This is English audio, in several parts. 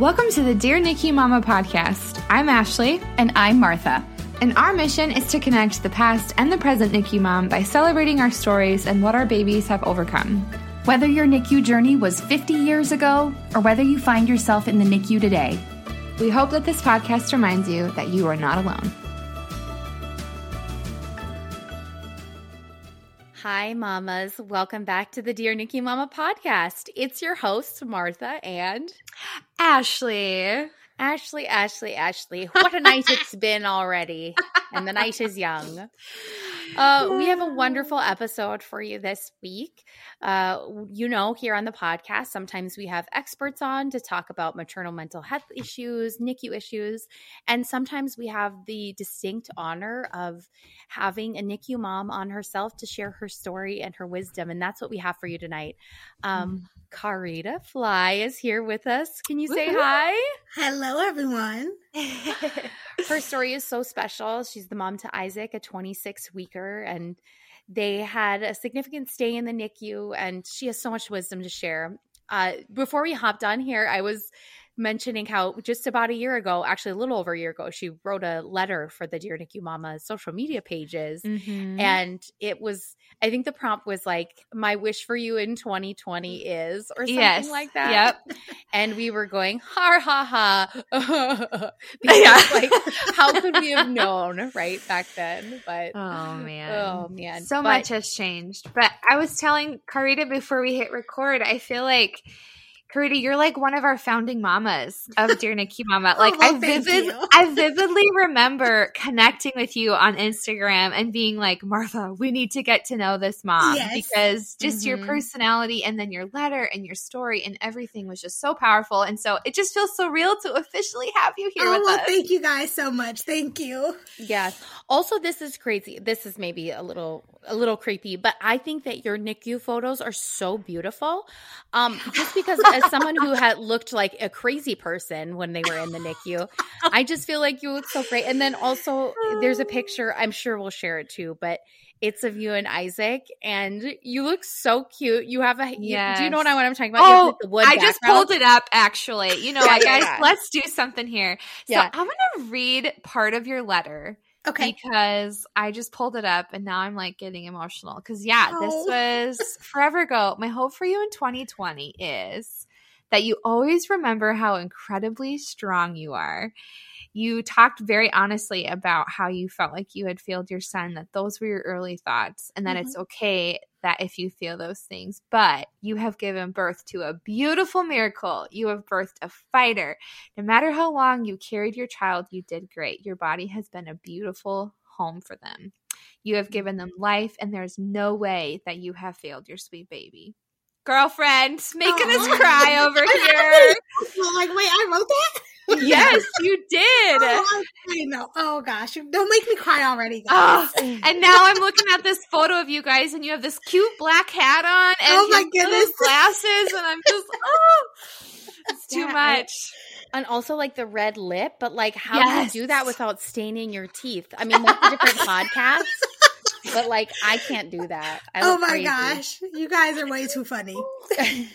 Welcome to the Dear NICU Mama podcast. I'm Ashley. And I'm Martha. And our mission is to connect the past and the present NICU mom by celebrating our stories and what our babies have overcome. Whether your NICU journey was 50 years ago or whether you find yourself in the NICU today, we hope that this podcast reminds you that you are not alone. Hi, mamas. Welcome back to the Dear NICU Mama podcast. It's your hosts, Martha and Ashley. Ashley, Ashley, Ashley. What a night it's been already. And the night is young. Uh, we have a wonderful episode for you this week. Uh, you know, here on the podcast, sometimes we have experts on to talk about maternal mental health issues, NICU issues, and sometimes we have the distinct honor of having a NICU mom on herself to share her story and her wisdom. And that's what we have for you tonight. Um, Carita Fly is here with us. Can you say Woo-hoo. hi? Hello, everyone. Her story is so special. She's the mom to Isaac, a 26 weeker, and they had a significant stay in the NICU, and she has so much wisdom to share. Uh, before we hopped on here, I was mentioning how just about a year ago, actually a little over a year ago, she wrote a letter for the Dear NICU Mama social media pages. Mm-hmm. And it was, I think the prompt was like, my wish for you in 2020 is, or something Yes. like that. Yep. And we were going, ha ha ha. because, Yeah. like, how could we have known, right, back then? But, Oh man. oh man. So But- much has changed. But I was telling Carita before we hit record, I feel like Carita, you're like one of our founding mamas of Dear NICU Mama. Like well, I vivid. I vividly remember connecting with you on Instagram and being like, Martha, we need to get to know this mom Yes. because just your Mhm. personality and then your letter and your story and everything was just so powerful. And so it just feels so real to officially have you here Oh, with well, us. thank you guys so much. Thank you. Yes. Also, this is crazy. This is maybe a little a little creepy, but I think that your NICU photos are so beautiful. Um, just because as someone who had looked like a crazy person when they were in the NICU, I just feel like you look so great. And then also there's a picture, I'm sure we'll share it too, but it's of you and Isaac, and you look so cute. You have a you- do you know what I what I'm talking about? Oh, like, the wood I just pulled it up actually. You know, Yeah, what, guys, yeah. let's do something here. So Yeah. I'm gonna read part of your letter Okay. because I just pulled it up and now I'm like getting emotional. Because yeah, Oh. this was forever ago. My hope for you in 2020 is that you always remember how incredibly strong you are. You talked very honestly about how you felt like you had failed your son, that those were your early thoughts, and that it's mm-hmm. okay that if you feel those things, but you have given birth to a beautiful miracle. You have birthed a fighter. No matter how long you carried your child, you did great. Your body has been a beautiful home for them. You have given them mm-hmm. life, and there's no way that you have failed your sweet baby. Girlfriend, making us cry over here. Well, like, wait, I wrote that? yes, you did. Oh, I know. Oh, gosh. Don't make me cry already, guys. Oh, and now I'm looking at this photo of you guys, and you have this cute black hat on, and Oh, my your goodness. glasses, and I'm just oh, it's too Yeah, I- much. And also like the red lip, but like how Yes. do you do that without staining your teeth? I mean, that's a different podcast, but like I can't do that. I oh, my crazy. gosh. You guys are way too funny.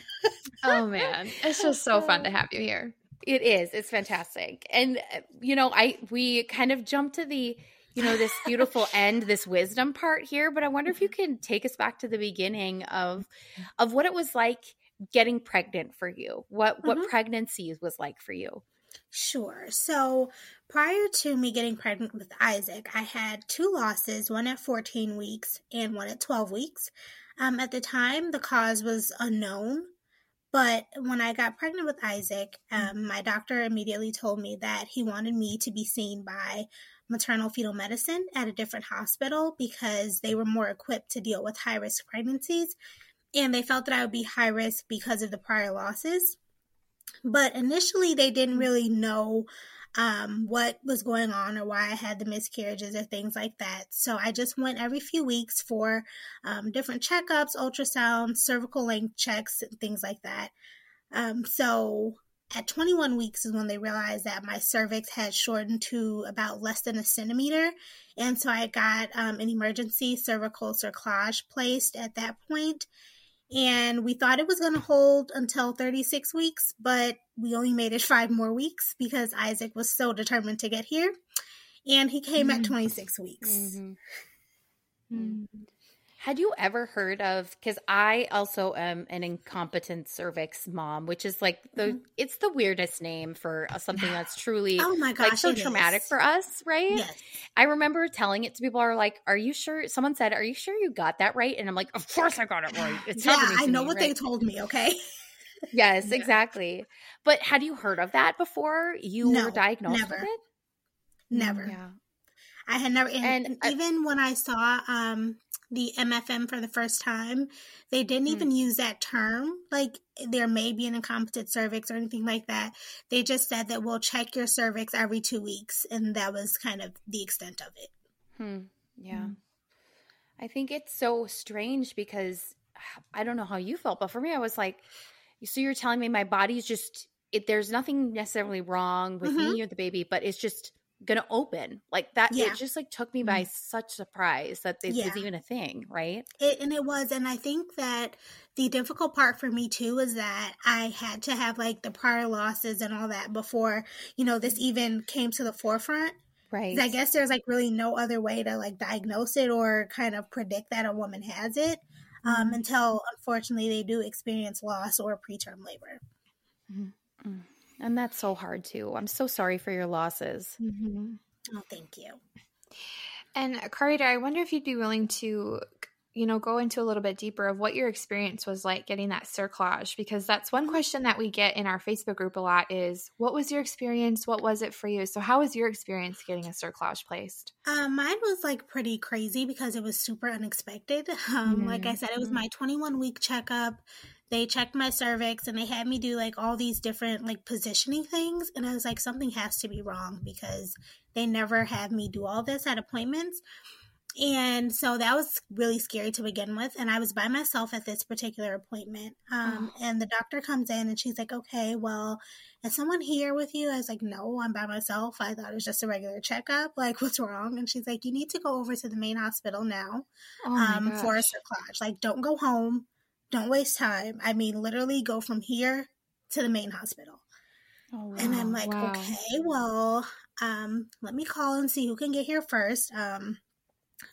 Oh man, it's just so fun to have you here. It is. It's fantastic. And uh, you know, I we kind of jumped to the you know this beautiful end, this wisdom part here, but I wonder if you can take us back to the beginning of of what it was like getting pregnant for you. What what Mhm. pregnancy was like for you. Sure. So prior to me getting pregnant with Isaac, I had two losses, one at 14 weeks and one at 12 weeks. Um, at the time, the cause was unknown. But when I got pregnant with Isaac, um, my doctor immediately told me that he wanted me to be seen by maternal fetal medicine at a different hospital because they were more equipped to deal with high risk pregnancies. And they felt that I would be high risk because of the prior losses. But initially, they didn't really know um, what was going on or why I had the miscarriages or things like that. So I just went every few weeks for um, different checkups, ultrasounds, cervical length checks, and things like that. Um, so at 21 weeks is when they realized that my cervix had shortened to about less than a centimeter. And so I got um, an emergency cervical cerclage placed at that point. And we thought it was going to hold until 36 weeks, but we only made it five more weeks because Isaac was so determined to get here. And he came mm-hmm. at 26 weeks. Mm-hmm. Mm-hmm. Had you ever heard of because I also am an incompetent cervix mom, which is like the mm-hmm. it's the weirdest name for something that's truly oh my gosh, like so traumatic is. for us, right? Yes. I remember telling it to people are like, Are you sure someone said, Are you sure you got that right? And I'm like, Of course I got it right. It's yeah, I know me, what right? they told me, okay? yes, yeah. exactly. But had you heard of that before you no, were diagnosed never. with it? Never. Yeah. I had never, and, and even when I saw um, the MFM for the first time, they didn't mm. even use that term. Like there may be an incompetent cervix or anything like that. They just said that we'll check your cervix every two weeks, and that was kind of the extent of it. Hmm. Yeah. Mm. I think it's so strange because I don't know how you felt, but for me, I was like, so you're telling me my body's just, it, there's nothing necessarily wrong with mm-hmm. me or the baby, but it's just gonna open like that yeah. it just like took me by mm-hmm. such surprise that this yeah. was even a thing right it, and it was and i think that the difficult part for me too is that i had to have like the prior losses and all that before you know this even came to the forefront right i guess there's like really no other way to like diagnose it or kind of predict that a woman has it um, mm-hmm. until unfortunately they do experience loss or preterm labor mm-hmm. And that's so hard too. I'm so sorry for your losses. Mm-hmm. Oh, thank you. And Carita, I wonder if you'd be willing to, you know, go into a little bit deeper of what your experience was like getting that cerclage, because that's one question that we get in our Facebook group a lot is, what was your experience? What was it for you? So, how was your experience getting a cerclage placed? Um, mine was like pretty crazy because it was super unexpected. Um, mm-hmm. Like I said, it was mm-hmm. my 21 week checkup they checked my cervix and they had me do like all these different like positioning things. And i was like something has to be wrong because they never have me do all this at appointments. And so that was really scary to begin with. And i was by myself at this particular appointment. Um, oh. and the doctor comes in and she's like okay well is someone here with you? I was like no i'm by myself. I thought it was just a regular checkup. Like what's wrong? And she's like you need to go over to the main hospital now oh um, for a cerclage like don't go home don't waste time. I mean, literally go from here to the main hospital. Oh, wow. And I'm like, wow. okay, well, um, let me call and see who can get here first. Um,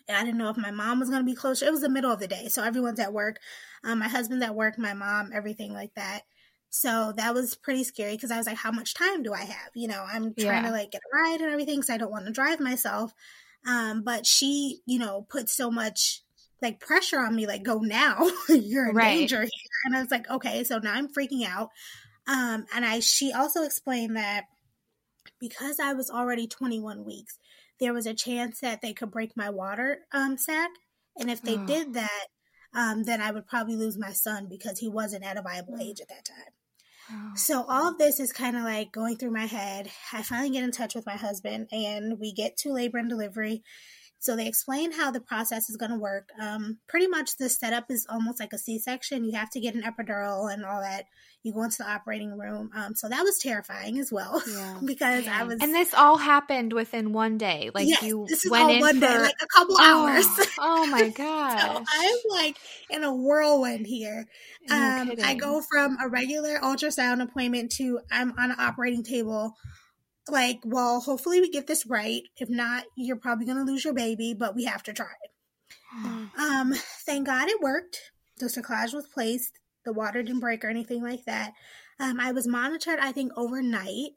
I didn't know if my mom was going to be closer. It was the middle of the day, so everyone's at work. Um, my husband's at work, my mom, everything like that. So that was pretty scary because I was like, how much time do I have? You know, I'm trying yeah. to like get a ride and everything because I don't want to drive myself. Um, but she, you know, put so much like pressure on me, like, go now, you're in right. danger here. And I was like, okay, so now I'm freaking out. Um, and I, she also explained that because I was already 21 weeks, there was a chance that they could break my water um, sac. And if they oh. did that, um, then I would probably lose my son because he wasn't at a viable age at that time. Oh. So all of this is kind of like going through my head. I finally get in touch with my husband and we get to labor and delivery so they explain how the process is going to work. Um, pretty much the setup is almost like a C-section. You have to get an epidural and all that. You go into the operating room. Um, so that was terrifying as well yeah. because yeah. I was. And this all happened within one day. Like yes, you this is went all one for... like a couple oh, hours. oh my god! so I'm like in a whirlwind here. Um, I go from a regular ultrasound appointment to I'm on an operating table like, well, hopefully we get this right. If not, you're probably going to lose your baby, but we have to try um, thank God it worked. The cerclage was placed. The water didn't break or anything like that. Um, I was monitored, I think, overnight.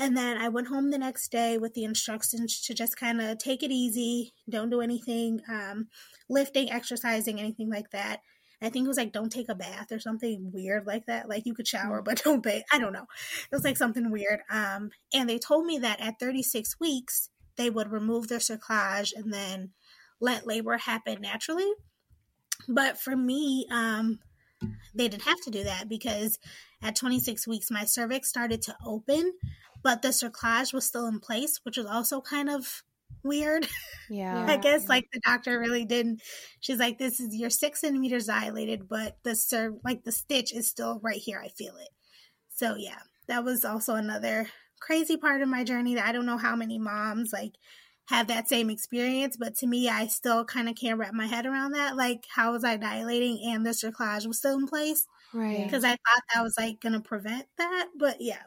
And then I went home the next day with the instructions to just kind of take it easy, don't do anything, um, lifting, exercising, anything like that. I think it was like don't take a bath or something weird like that. Like you could shower mm. but don't bathe. I don't know. It was like something weird. Um, and they told me that at 36 weeks they would remove their cerclage and then let labor happen naturally. But for me, um, they didn't have to do that because at 26 weeks my cervix started to open, but the cerclage was still in place, which was also kind of weird. Yeah. I guess like the doctor really didn't. She's like, this is your six centimeters dilated, but the sir like the stitch is still right here. I feel it. So yeah, that was also another crazy part of my journey that I don't know how many moms like have that same experience. But to me, I still kind of can't wrap my head around that. Like, how was I dilating and the cerclage was still in place? Right. Because I thought that was like going to prevent that. But yeah.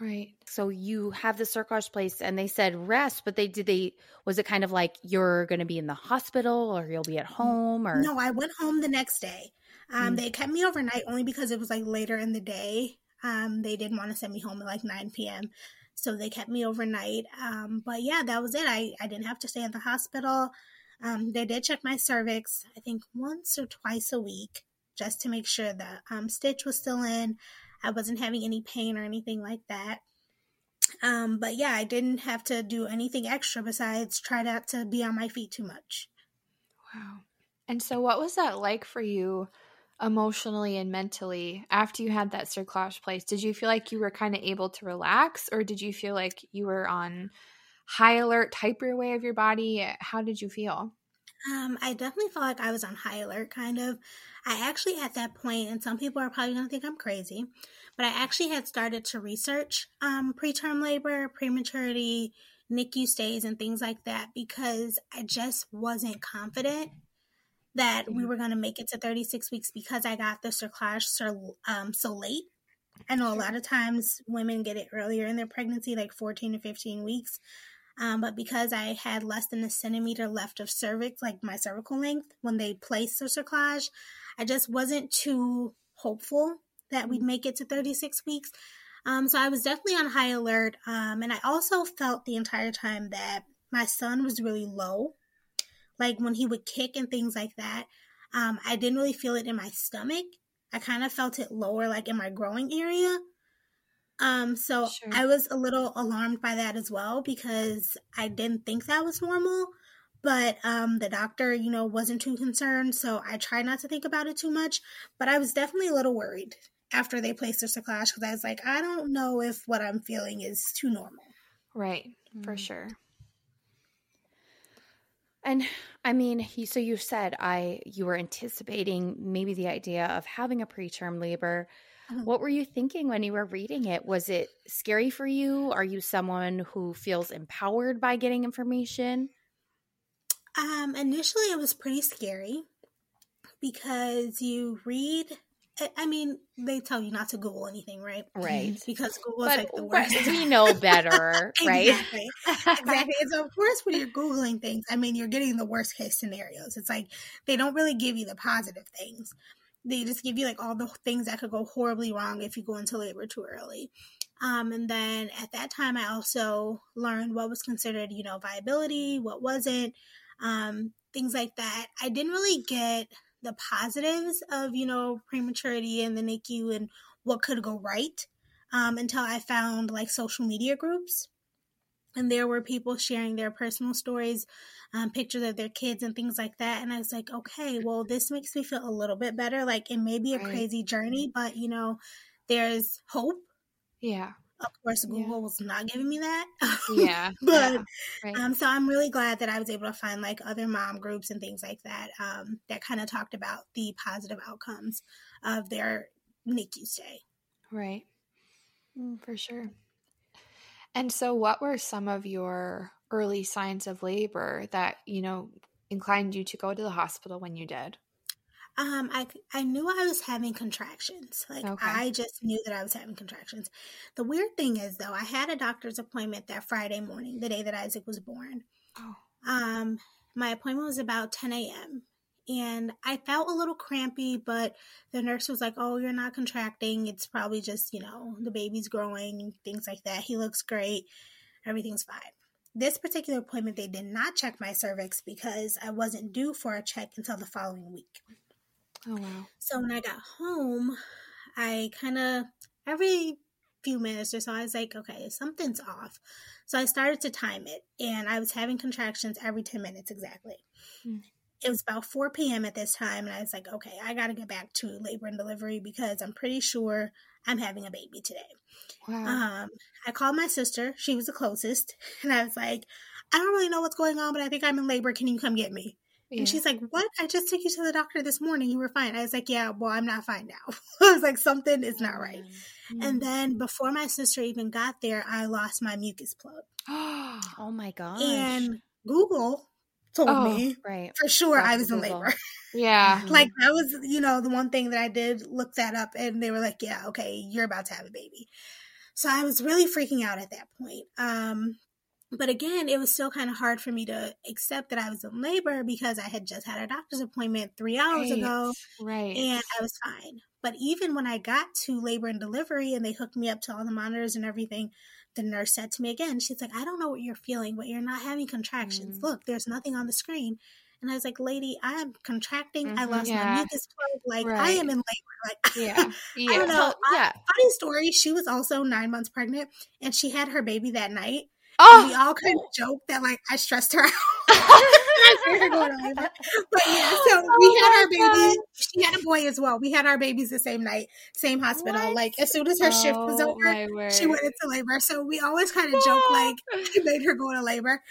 Right. So you have the cerclage place and they said rest, but they did they was it kind of like you're going to be in the hospital or you'll be at home or No, I went home the next day. Um, Mm. They kept me overnight only because it was like later in the day. Um, they didn't want to send me home at like 9 p.m. So they kept me overnight. Um, but yeah, that was it. I, I didn't have to stay in the hospital. Um, they did check my cervix, I think once or twice a week, just to make sure the um, stitch was still in. I wasn't having any pain or anything like that. Um, but yeah, I didn't have to do anything extra besides try not to be on my feet too much. Wow. And so, what was that like for you emotionally and mentally after you had that cerclage place? Did you feel like you were kind of able to relax, or did you feel like you were on high alert, hyper way of your body? How did you feel? Um, I definitely felt like I was on high alert, kind of. I actually, at that point, and some people are probably going to think I'm crazy, but I actually had started to research um, preterm labor, prematurity, NICU stays, and things like that because I just wasn't confident that we were going to make it to 36 weeks because I got the cerclage so, um, so late. I know a lot of times women get it earlier in their pregnancy, like 14 to 15 weeks. Um, but because I had less than a centimeter left of cervix, like my cervical length, when they placed the cerclage, I just wasn't too hopeful that we'd make it to 36 weeks. Um, so I was definitely on high alert. Um, and I also felt the entire time that my son was really low. Like when he would kick and things like that, um, I didn't really feel it in my stomach. I kind of felt it lower, like in my growing area. Um, so Sure. I was a little alarmed by that as well because I didn't think that was normal. But um, the doctor, you know, wasn't too concerned, so I tried not to think about it too much. But I was definitely a little worried after they placed the cerclage because I was like, I don't know if what I'm feeling is too normal. Right, for Mm. sure. And I mean, you, so you said I you were anticipating maybe the idea of having a preterm labor. What were you thinking when you were reading it? Was it scary for you? Are you someone who feels empowered by getting information? Um, initially, it was pretty scary because you read. I- mean, they tell you not to Google anything, right? Right. Because Google is like the worst. we know better, right? Exactly. exactly. And so, of course, when you're Googling things, I mean, you're getting the worst case scenarios. It's like they don't really give you the positive things. They just give you like all the things that could go horribly wrong if you go into labor too early. Um, and then at that time, I also learned what was considered, you know, viability, what wasn't, um, things like that. I didn't really get the positives of, you know, prematurity and the NICU and what could go right um, until I found like social media groups. And there were people sharing their personal stories, um, pictures of their kids and things like that. And I was like, okay, well, this makes me feel a little bit better. Like it may be a Right. crazy journey, but you know, there's hope. Yeah. Of course, Yeah. Google was not giving me that. Yeah. but yeah, right. um, so I'm really glad that I was able to find like other mom groups and things like that um, that kind of talked about the positive outcomes of their NICU stay. Right. Mm, for sure. And so, what were some of your early signs of labor that, you know, inclined you to go to the hospital when you did? Um, I I knew I was having contractions. Like Okay. I just knew that I was having contractions. The weird thing is though, I had a doctor's appointment that Friday morning, the day that Isaac was born. Oh. Um, my appointment was about 10 a.m. and I felt a little crampy, but the nurse was like, "Oh, you're not contracting. It's probably just you know the baby's growing things like that. He looks great. Everything's fine." This particular appointment, they did not check my cervix because I wasn't due for a check until the following week. Oh, wow. So when I got home, I kind of every few minutes or so, I was like, okay, something's off. So I started to time it, and I was having contractions every 10 minutes exactly. Hmm. It was about 4 p.m. at this time, and I was like, okay, I got to get back to labor and delivery because I'm pretty sure I'm having a baby today. Wow. Um, I called my sister, she was the closest, and I was like, I don't really know what's going on, but I think I'm in labor. Can you come get me? yeah. And she's like, What? I just took you to the doctor this morning. You were fine. I was like, Yeah, well, I'm not fine now. I was like, Something is not right. Mm. And then before my sister even got there, I lost my mucus plug. Oh my gosh. And Google told Oh, me Right. for sure Lots I was in labor. Yeah. like that was, you know, the one thing that I did look that up and they were like, yeah, okay, you're about to have a baby. So I was really freaking out at that point. Um, but again, it was still kind of hard for me to accept that I was in labor because I had just had a doctor's appointment three hours right. ago Right. and I was fine. But even when I got to labor and delivery and they hooked me up to all the monitors and everything, the nurse said to me again, she's like, I don't know what you're feeling, but you're not having contractions. Mm. Look, there's nothing on the screen. And I was like, lady, I am contracting. I Mhm. lost Yeah. my mucus plug. Like, I am in labor. Like, yeah. I don't know. So, yeah. Funny story, she was also nine months pregnant and she had her baby that night. And we Oh. all kind of joked that, like, I stressed her out. I feared her going to labor. But yeah, so we Oh had my our baby. She had a boy as well. We had our babies the same night, same hospital. What? Like as soon as her shift was Oh, over, she went into labor. So we always kind of joke like I made her go to labor.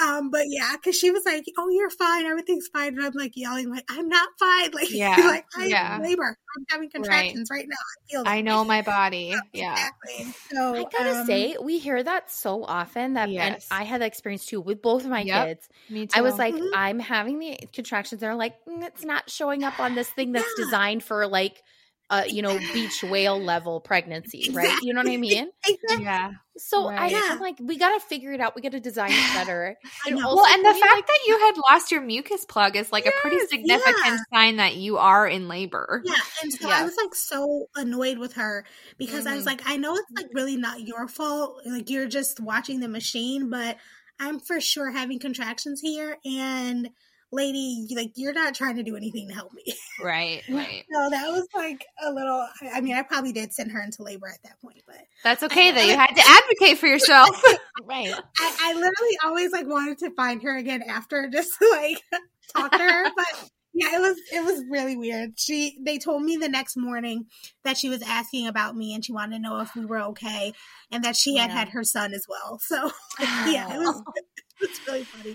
Um, but yeah, because she was like, "Oh, you're fine. Everything's fine," and I'm like yelling like, "I'm not fine." Like, Yeah, like I'm yeah. labor. I'm having contractions right, now. I feel. I know my body. Yeah. Exactly. So I gotta um, say, we hear that so often that, and I had that experience too with both of my Yep. kids. Me too. I was like, Mhm. I'm having the contractions. They're like, "Mm, it's not showing up on this thing that's Yeah. designed for like, uh, you know, beach whale level pregnancy, right? You know what I mean? exactly. yeah. So Right. I, Yeah. I'm like, we gotta figure it out. We gotta design it better. And also, Well, and the fact like- that you had lost your mucus plug is like a pretty significant yeah. sign that you are in labor. Yeah, and so Yeah. I was like so annoyed with her because I was Mhm. like, I know it's like really not your fault. Like you're just watching the machine, but I'm for sure having contractions here. And lady, like you're not trying to do anything to help me. Right. Right. so that was like a little. I I mean, I probably did send her into labor at that point, but That's okay that you had to advocate for yourself. right. I, I literally always like wanted to find her again after just to, like talk to her, but. Yeah, it was it was really weird. She they told me the next morning that she was asking about me and she wanted to know if we were okay and that she had Yeah. had her son as well. So yeah, it was oh. it was really funny.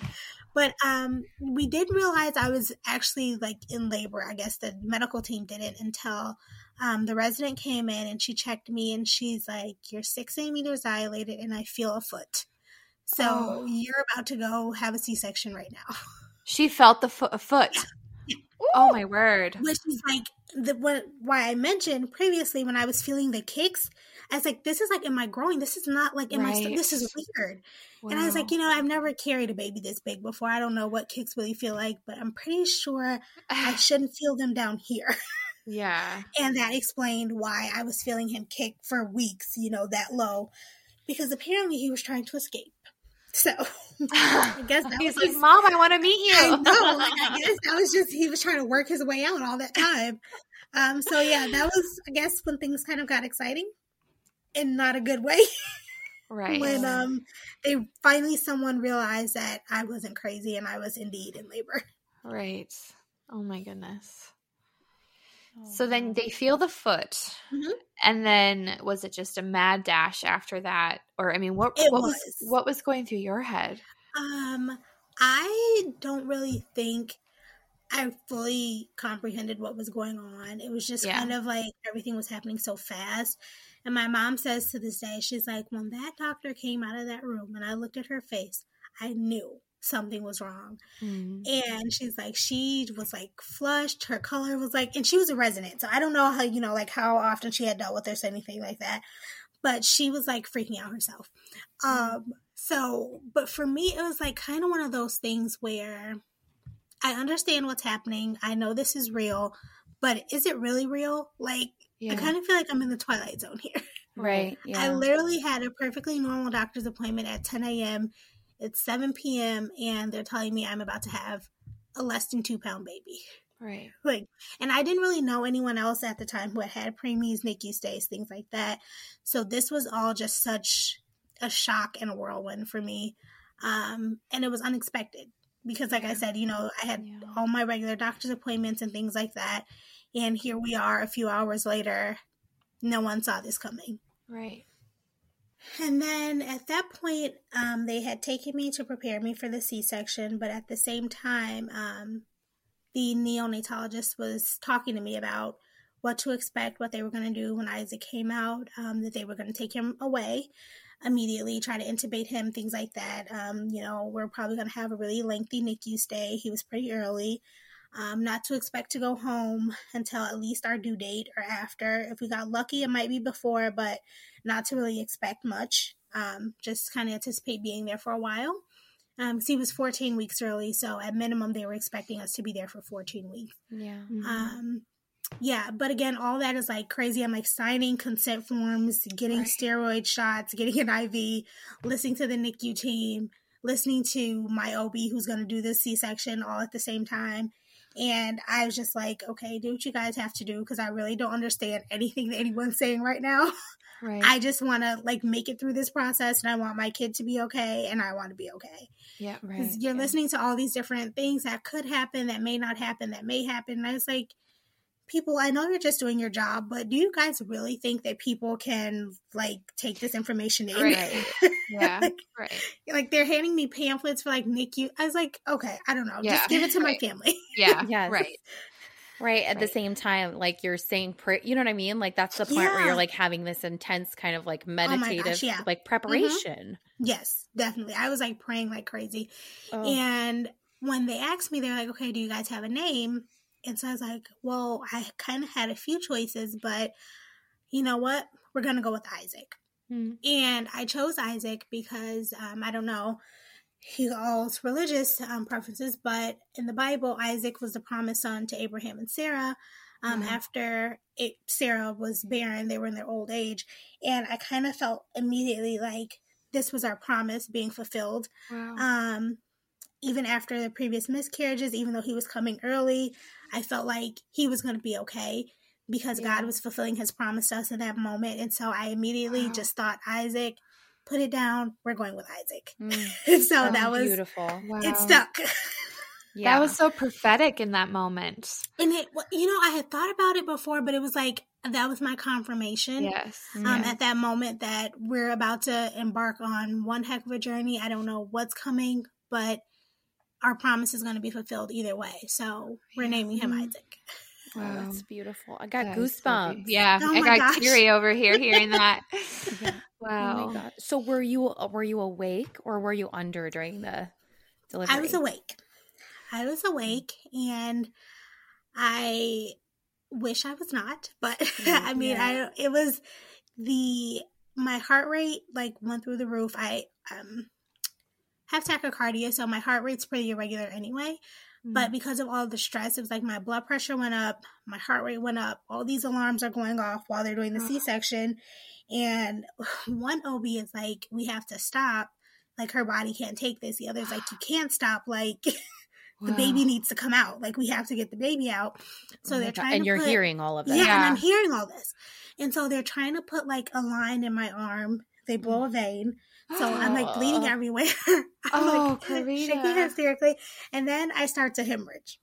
But um we did realize I was actually like in labor. I guess the medical team didn't until um the resident came in and she checked me and she's like, You're six centimeters dilated and I feel a foot. So Oh. you're about to go have a C section right now. she felt the fo- a foot. Oh my word. which is like the what why I mentioned previously when I was feeling the kicks. I was like, this is like in my growing? This is not like in my stomach. Right. This is weird. And I was like, you know, I've never carried a baby this big before. I don't know what kicks really feel like, but I'm pretty sure I shouldn't feel them down here. yeah. and that explained why I was feeling him kick for weeks, you know, that low, because apparently he was trying to escape. So I guess that He's was like, Mom, I want to meet you. I know. Like, I guess that was just he was trying to work his way out all that time. Um, so yeah, that was I guess when things kind of got exciting, in not a good way. right. when um they finally someone realized that I wasn't crazy and I was indeed in labor. right. Oh my goodness. So then they feel the foot. Mhm. And then was it just a mad dash after that? Or I mean what It what was. was. what was going through your head? Um, I don't really think I fully comprehended what was going on. It was just Yeah. kind of like everything was happening so fast. And my mom says to this day, she's like, when that doctor came out of that room and I looked at her face, I knew something was wrong. Mm. And she's like, she was like flushed. Her color was like, and she was a resident. So I don't know how, you know, like how often she had dealt with this or anything like that. But she was like freaking out herself. Um, so, but for me, it was like kind of one of those things where I understand what's happening. I know this is real, but is it really real? Like, Yeah. I kind of feel like I'm in the twilight zone here. Right. Yeah. I literally had a perfectly normal doctor's appointment at 10 a.m. It's 7 p.m. and they're telling me I'm about to have a less than two pound baby. Right. Like, and I didn't really know anyone else at the time who had had preemies, NICU stays, things like that. So this was all just such a shock and a whirlwind for me. Um, and it was unexpected because, like I said, you know, I had Yeah. all my regular doctor's appointments and things like that. And here we are a few hours later. No one saw this coming. Right. And then at that point, um, they had taken me to prepare me for the C section, but at the same time, um, the neonatologist was talking to me about what to expect, what they were going to do when Isaac came out, um, that they were going to take him away immediately, try to intubate him, things like that. Um, you know, we're probably going to have a really lengthy NICU stay. He was pretty early. Um, not to expect to go home until at least our due date or after. If we got lucky, it might be before, but not to really expect much. Um, just kind of anticipate being there for a while. Um, he was 14 weeks early, so at minimum they were expecting us to be there for 14 weeks. Yeah. Mhm. Um, yeah, but again, all that is like crazy. I'm like signing consent forms, getting Right. steroid shots, getting an IV, listening to the NICU team, listening to my OB who's going to do this C section all at the same time. And I was just like, okay, do what you guys have to do because I really don't understand anything that anyone's saying right now. right. I just want to like make it through this process and I want my kid to be okay and I want to be okay. yeah. Right. Because you're yeah. listening to all these different things that could happen, that may not happen, that may happen. And I was like, people, I know you're just doing your job, but do you guys really think that people can like take this information in? Right. Yeah. like, Right. like, they're handing me pamphlets for like NICU. I was like, okay, I don't know, Yeah. just give it to my family. Yeah. Yes. Right. Right. At the same time, like you're saying, pray, you know what I mean? Like that's the point where you're like having this intense kind of like oh my meditative, gosh, yeah. like mm-hmm. preparation. yes, definitely. I was like praying like crazy. Oh. And when they asked me, they're like, okay, do you guys have a name? And so I was like, well, I kind of had a few choices, but you know what? We're going to go with Isaac. Mm. And I chose Isaac because um, I don't know he all's religious um, preferences, but in the Bible, Isaac was the promised son to Abraham and Sarah. Um, Mhm. After it, Sarah was barren, they were in their old age, and I kind of felt immediately like this was our promise being fulfilled. Wow. Um, even after the previous miscarriages, even though he was coming early, I felt like he was going to be okay because Yeah. God was fulfilling his promise to us in that moment. And so I immediately Wow. just thought, Isaac, put it down. We're going with Isaac. Mm. And so Oh, that was, beautiful. wow. it stuck. Yeah. That was so prophetic in that moment. And it, you know, I had thought about it before, but it was like, that was my confirmation. Yes. um, Yeah. at that moment that we're about to embark on one heck of a journey. I don't know what's coming, but our promise is going to be fulfilled either way. So we're Yeah. naming him Mm. Isaac. Oh, Wow. that's beautiful. I got That is so goosebumps. yeah. Oh I got gosh. teary over here hearing that. Yeah. Wow. Oh my god. So were you were you awake or were you under during the delivery? I was awake. I was awake, and I wish I was not, but I mean, I it was the my heart rate like went through the roof. I um have tachycardia, so my heart rate's pretty irregular anyway. Mm. But because of all the stress, it was like my blood pressure went up, my heart rate went up. All these alarms are going off while they're doing the Oh. C section. And one OB is like, we have to stop. Like, her body can't take this. The other's like, you can't stop. Like, the baby needs to come out. Like, we have to get the baby out. So Oh they're God. trying and you're put- hearing all of that. yeah, Yeah. and I'm hearing all this. And so they're trying to put like a line in my arm. They blow a vein. So I'm like bleeding everywhere. I'm Oh, like shaking hysterically. And then I start to hemorrhage.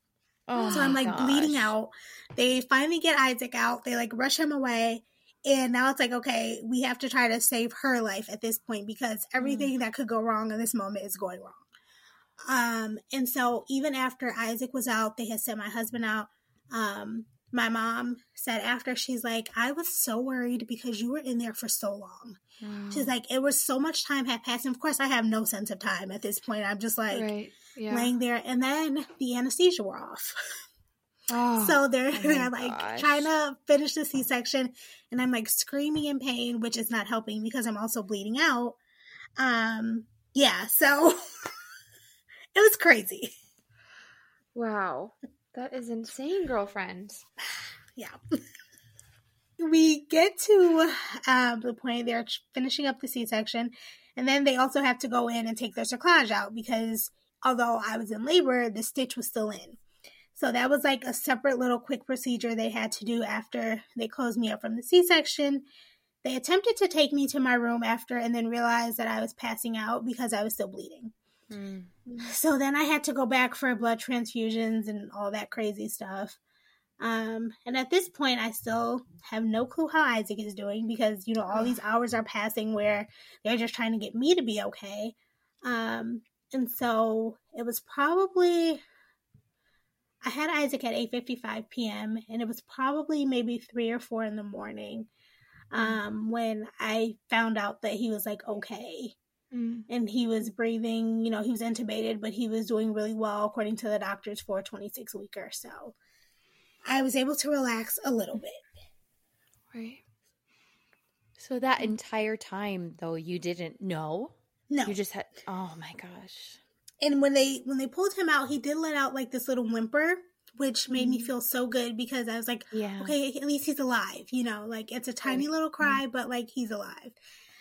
Oh So I'm like bleeding out. They finally get Isaac out. They like rush him away. And now it's like, okay, we have to try to save her life at this point because Mm. everything that could go wrong in this moment is going wrong. Um, and so even after Isaac was out, they had sent my husband out. Um, my mom said after she's like, I was so worried because you were in there for so long. Wow. She's like, it was so much time had passed. And of course, I have no sense of time at this point. I'm just like right. Yeah. laying there. And then the anesthesia wore off. oh. So they're, Oh they're like gosh. trying to finish the C section, and I'm like screaming in pain, which is not helping because I'm also bleeding out. Um, yeah, so it was crazy. wow. That is insane, girlfriend. Yeah. We get to um, the point they're finishing up the C section, and then they also have to go in and take their cerclage out because although I was in labor, the stitch was still in. So that was like a separate little quick procedure they had to do after they closed me up from the C section. They attempted to take me to my room after and then realized that I was passing out because I was still bleeding. Mm. So then I had to go back for blood transfusions and all that crazy stuff. Um, and at this point, I still have no clue how Isaac is doing because, you know, all these hours are passing where they're just trying to get me to be okay. Um, and so it was probably, I had Isaac at 8:55 p.m. and it was probably maybe 3 or 4 in the morning um when I found out that he was like okay Mm. and he was breathing, you know, he was intubated, but he was doing really well according to the doctors for a 26 weeker. So I was able to relax a little bit. Right. So that mm. entire time though you didn't know? No. You just had oh my gosh. and when they when they pulled him out, he did let out like this little whimper, which made me mm. feel so good because I was like, Yeah. okay, at least he's alive, you know, like it's a tiny little mm. cry, but like he's alive.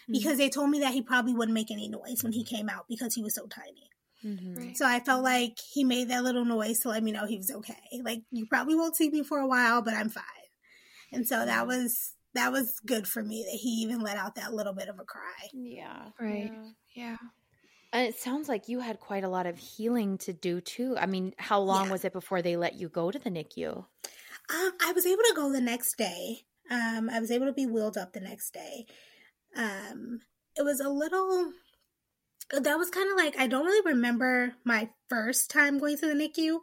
Mhm. Because they told me that he probably wouldn't make any noise when he came out because he was so tiny. Mhm. Right. So I felt like he made that little noise to let me know he was okay. Like you probably won't see me for a while, but I'm fine. And so that was that was good for me that he even let out that little bit of a cry. Yeah. Right. yeah. Yeah. And it sounds like you had quite a lot of healing to do too. I mean, how long Yeah. was it before they let you go to the NICU? Um, I was able to go the next day. Um, I was able to be wheeled up the next day. Um, it was a little. That was kind of like I don't really remember my first time going to the NICU,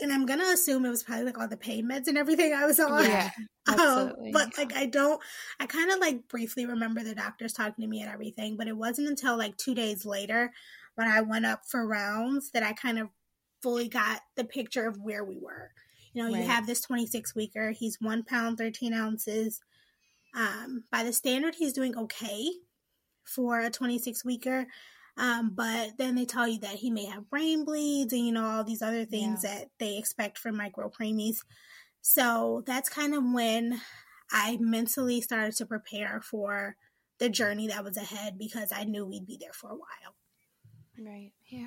and I'm gonna assume it was probably like all the pain meds and everything I was on. Yeah. Um, Absolutely. but like I don't, I kind of like briefly remember the doctors talking to me and everything, but it wasn't until like two days later when I went up for rounds that I kind of fully got the picture of where we were. You know, Right. you have this 26 weeker. He's one pound, 13 ounces. Um, by the standard, he's doing okay for a 26 weeker. Um, but then they tell you that he may have brain bleeds and, you know, all these other things that they expect from micropreemies. So that's kind of when I mentally started to prepare for the journey that was ahead because I knew we'd be there for a while. Right. Yeah.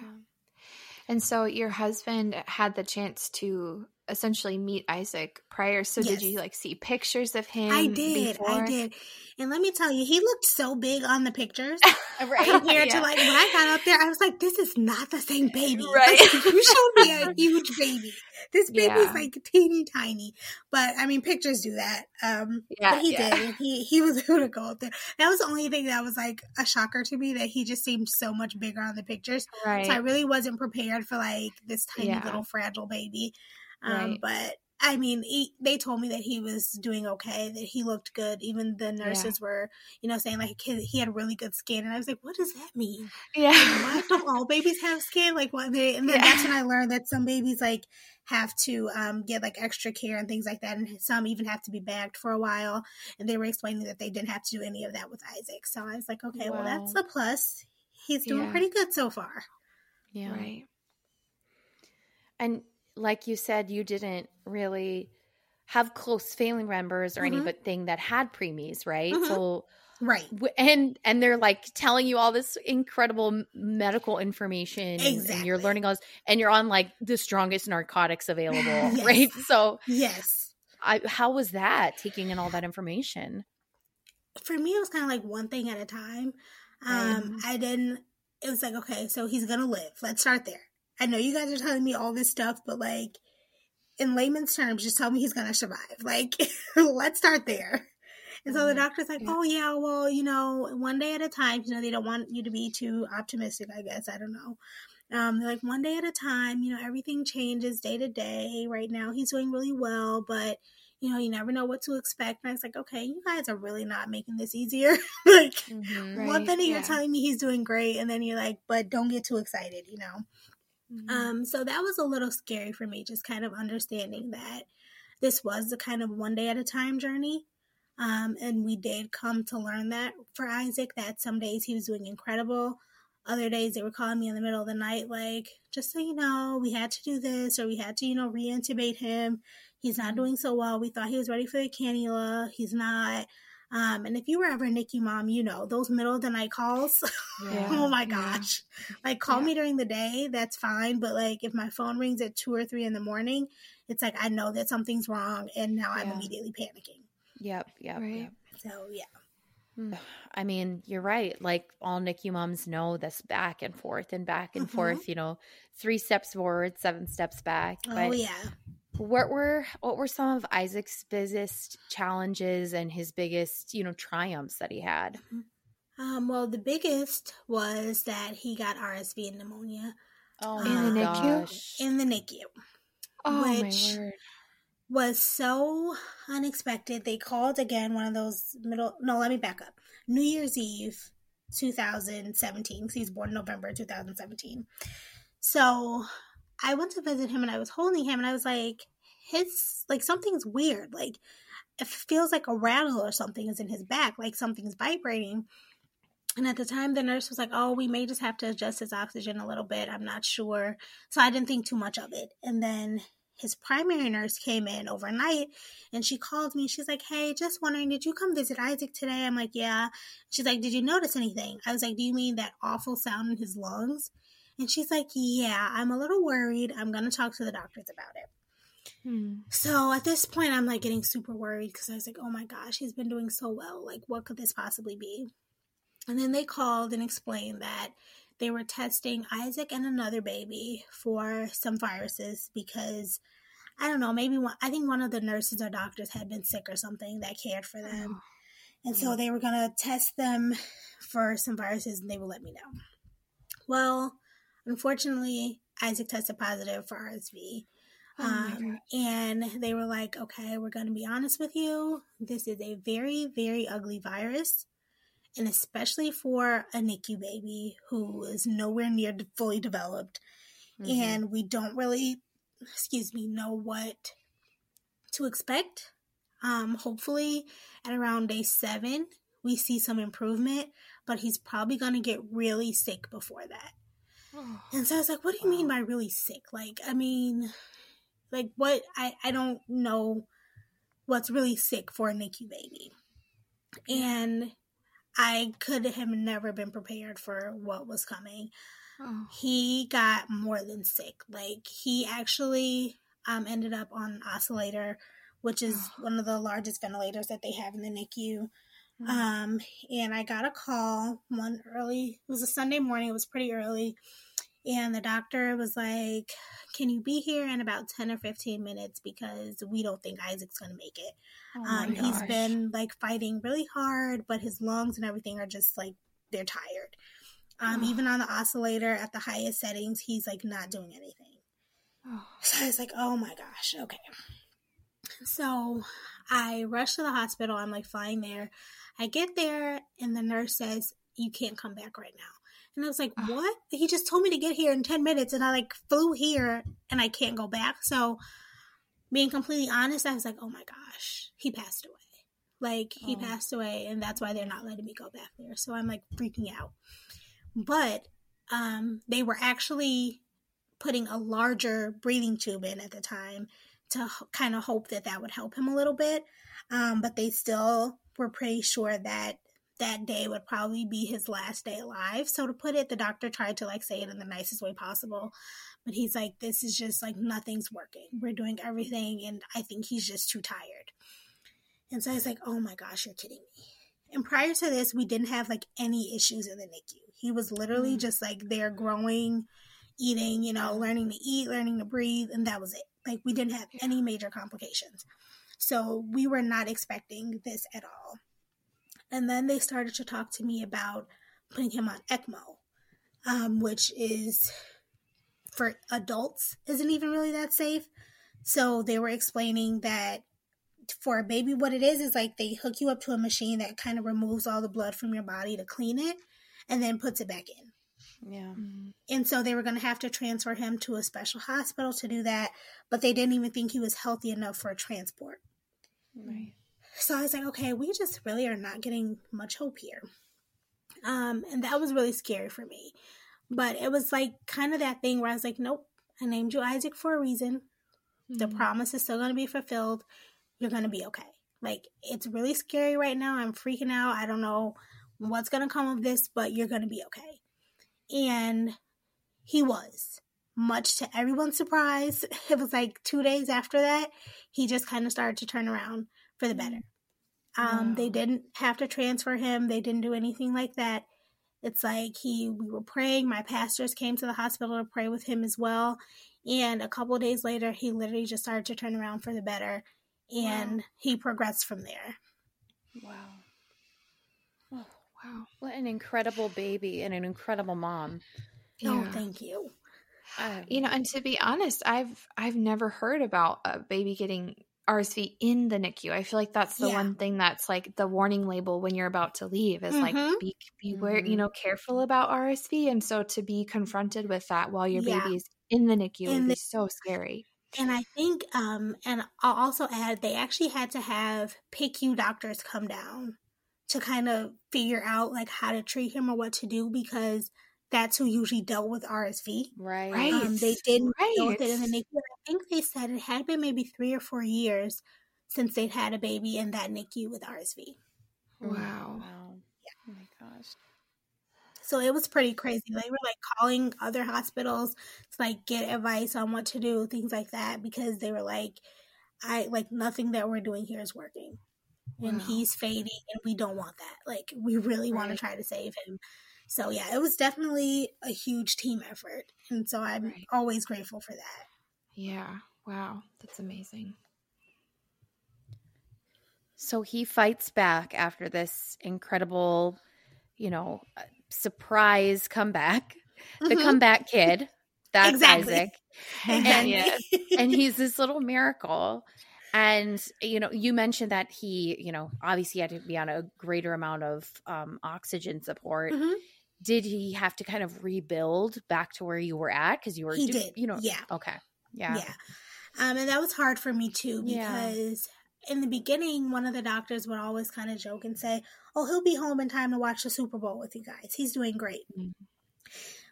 And so your husband had the chance to essentially meet Isaac prior. So Yes. did you like see pictures of him? I did, I did. And let me tell you, he looked so big on the pictures Right. compared to like when I got up there, I was like, this is not the same baby. Right. Like, you showed me a huge baby. This baby's Yeah. like teeny tiny. But I mean pictures do that. Um Yeah, but he yeah. did. He he was able to go up there. That was the only thing that was like a shocker to me that he just seemed so much bigger on the pictures. Right. So I really wasn't prepared for like this tiny Yeah. little fragile baby. Um, Right. But I mean, he, they told me that he was doing okay, that he looked good. Even the nurses were, you know, saying like he, he had really good skin, and I was like, what does that mean? yeah. Why don't all babies have skin? Like what they? And then Yeah. that's when I learned that some babies like have to um, get like extra care and things like that, and some even have to be bagged for a while. And they were explaining that they didn't have to do any of that with Isaac. So I was like, okay, well that's a plus. He's doing Yeah. pretty good so far. Yeah. Right. And like you said, you didn't really have close family members or Mhm. anything that had preemies, right? Mhm. So Right. and and they're like telling you all this incredible medical information and- and, you're learning all this and you're on like the strongest narcotics available Yes. right so Yes. I, how was that taking in all that information for me it was kind of like one thing at a time um i didn't it was like okay so he's gonna live let's start there i know you guys are telling me all this stuff but like in layman's terms just tell me he's gonna survive. Like let's start there. And so the Mhm. doctor's like Yeah. oh yeah well you know one day at a time you know they don't want you to be too optimistic i guess i don't know. Um, they're like one day at a time you know everything changes day to day. Right now he's doing really well but you know you never know what to expect. And i was like okay you guys are really not making this easier. Like mm-hmm. Right, one minute you're telling me he's doing great and then you're like but don't get too excited you know Mm-hmm. um so that was a little scary for me just kind of understanding that this was the kind of one day at a time journey. Um and we did come to learn that for isaac that some days he was doing incredible other days they were calling me in the middle of the night like just so you know we had to do this or we had to you know re-intubate him. He's not doing so well. We thought he was ready for the cannula. He's not um, and if you were ever a NICU mom, you know those middle of the night calls. Yeah. oh my Yeah. gosh! Like call Yeah. me during the day, that's fine. But like if my phone rings at two or three in the morning, it's like I know that something's wrong, and now I'm immediately panicking. yep yep, Right. yep. So yeah, I mean, you're right. Like all NICU moms know this back and forth and back and Mhm. forth, you know, three steps forward, seven steps back. oh yeah. What were what were some of Isaac's biggest challenges and his biggest, you know, triumphs that he had? Um, well, the biggest was that he got RSV and pneumonia Oh In the NICU? gosh. in the NICU. Oh which my word. was so unexpected. They called again one of those middle. No, let me back up. New Year's Eve, 2017. 'cause He's born November 2017. So I went to visit him and I was holding him and I was like, his like something's weird. Like it feels like a rattle or something is in his back, like something's vibrating. And at the time, the nurse was like, "Oh, we may just have to adjust his oxygen a little bit. I'm not sure." So I didn't think too much of it. And then his primary nurse came in overnight and she called me. She's like, Hey, just wondering, did you come visit Isaac today? I'm like, Yeah. She's like, Did you notice anything? I was like, Do you mean that awful sound in his lungs? And she's like, Yeah, I'm a little worried. I'm going to talk to the doctors about it. Hmm. So at this point, I'm like getting super worried because I was like, Oh my gosh, he's been doing so well. Like, what could this possibly be? And then they called and explained that they were testing Isaac and another baby for some viruses because I don't know, maybe one, I think one of the nurses or doctors had been sick or something that cared for them. And so they were going to test them for some viruses and they would let me know. Well, unfortunately, Isaac tested positive for RSV. Oh Um, and they were like, okay, we're going to be honest with you. This is a very, very ugly virus. And especially for a NICU baby who is nowhere near fully developed. Mhm. And we don't really, excuse me, know what to expect. Um, hopefully, at around day seven, we see some improvement, but he's probably going to get really sick before that. Oh. And so I was like, what do you mean by really sick? Like, I mean, like what? I, I don't know what's really sick for a NICU baby. And I could have never been prepared for what was coming. Oh. He got more than sick. Like, he actually um, ended up on oscillator, which is one of the largest ventilators that they have in the NICU. Mm. Um, and I got a call one early, it was a Sunday morning, it was pretty early. And the doctor was like, Can you be here in about 10 or 15 minutes? Because we don't think Isaac's going to make it. Oh um, he's been like fighting really hard, but his lungs and everything are just like, they're tired. Um, Oh. even on the oscillator at the highest settings, he's like not doing anything. Oh. So I was like, oh my gosh, okay. So I rush to the hospital. I'm like flying there. I get there, and the nurse says, You can't come back right now. And I was like, What? He just told me to get here in 10 minutes, and I like flew here and I can't go back. So, being completely honest, I was like, Oh my gosh, he passed away. Like, he Oh. passed away, and that's why they're not letting me go back there. So, I'm like freaking out. But um, they were actually putting a larger breathing tube in at the time to kind of hope that that would help him a little bit. Um, but they still were pretty sure that that day would probably be his last day alive. So to put it, the doctor tried to like say it in the nicest way possible. But he's like, this is just like nothing's working. We're doing everything, and I think he's just too tired. And so I was like, oh my gosh, you're kidding me. And prior to this, we didn't have like any issues in the NICU. He was literally Mm. just like there growing, eating, you know, learning to eat, learning to breathe, and that was it. Like we didn't have any major complications. So we were not expecting this at all. And then they started to talk to me about putting him on ECMO, um, which is for adults, isn't even really that safe. So they were explaining that for a baby, what it is is like they hook you up to a machine that kind of removes all the blood from your body to clean it and then puts it back in. Yeah. Mm. And so they were going to have to transfer him to a special hospital to do that, but they didn't even think he was healthy enough for a transport. Right. So I was like, okay, we just really are not getting much hope here. Um, and that was really scary for me. But it was like kind of that thing where I was like, nope, I named you Isaac for a reason. The Mm. promise is still going to be fulfilled. You're going to be okay. Like, it's really scary right now. I'm freaking out. I don't know what's going to come of this, but you're going to be okay. And he was, much to everyone's surprise. It was like two days after that, he just kind of started to turn around for the better. Um, Wow. They didn't have to transfer him, they didn't do anything like that. It's like he, we were praying. My pastors came to the hospital to pray with him as well. And a couple of days later, he literally just started to turn around for the better. And Wow. he progressed from there. Wow. Oh, Wow. what an incredible baby and an incredible mom. Oh, thank you. Uh, You know, and to be honest, I've I've never heard about a baby getting RSV in the NICU. I feel like that's the Yeah. one thing that's like the warning label when you're about to leave is like Mhm. be beware, you Mhm. know, careful about RSV. And so to be confronted with that while your Yeah. baby is in the NICU In would be so scary. And I think, um, and I'll also add, they actually had to have PICU doctors come down to kind of figure out like how to treat him or what to do because that's who usually dealt with RSV. right. Right. Um, they didn't deal with it in the NICU. I think they said it had been maybe three or four years since they'd had a baby in that NICU with RSV. Wow. Wow. Oh my gosh. So it was pretty crazy. They were like calling other hospitals to like get advice on what to do, things like that, because they were like, I like nothing that we're doing here is working. And he's fading and we don't want that. Like we really want to try to save him. So yeah, it was definitely a huge team effort. And so I'm Right. always grateful for that. Yeah. Wow. That's amazing. So he fights back after this incredible, you know, uh, surprise comeback. The Mhm. comeback kid. That's Exactly. Isaac. Exactly. Yes. and he's this little miracle. And you know, you mentioned that he, you know, obviously had to be on a greater amount of um, oxygen support. Mhm. Did he have to kind of rebuild back to where you were at? Because you were, He do- did. you know, Yeah. okay, yeah, Yeah. Um, and that was hard for me too Yeah. because in the beginning, one of the doctors would always kind of joke and say, Oh, he'll be home in time to watch the Super Bowl with you guys. He's doing great. Mhm.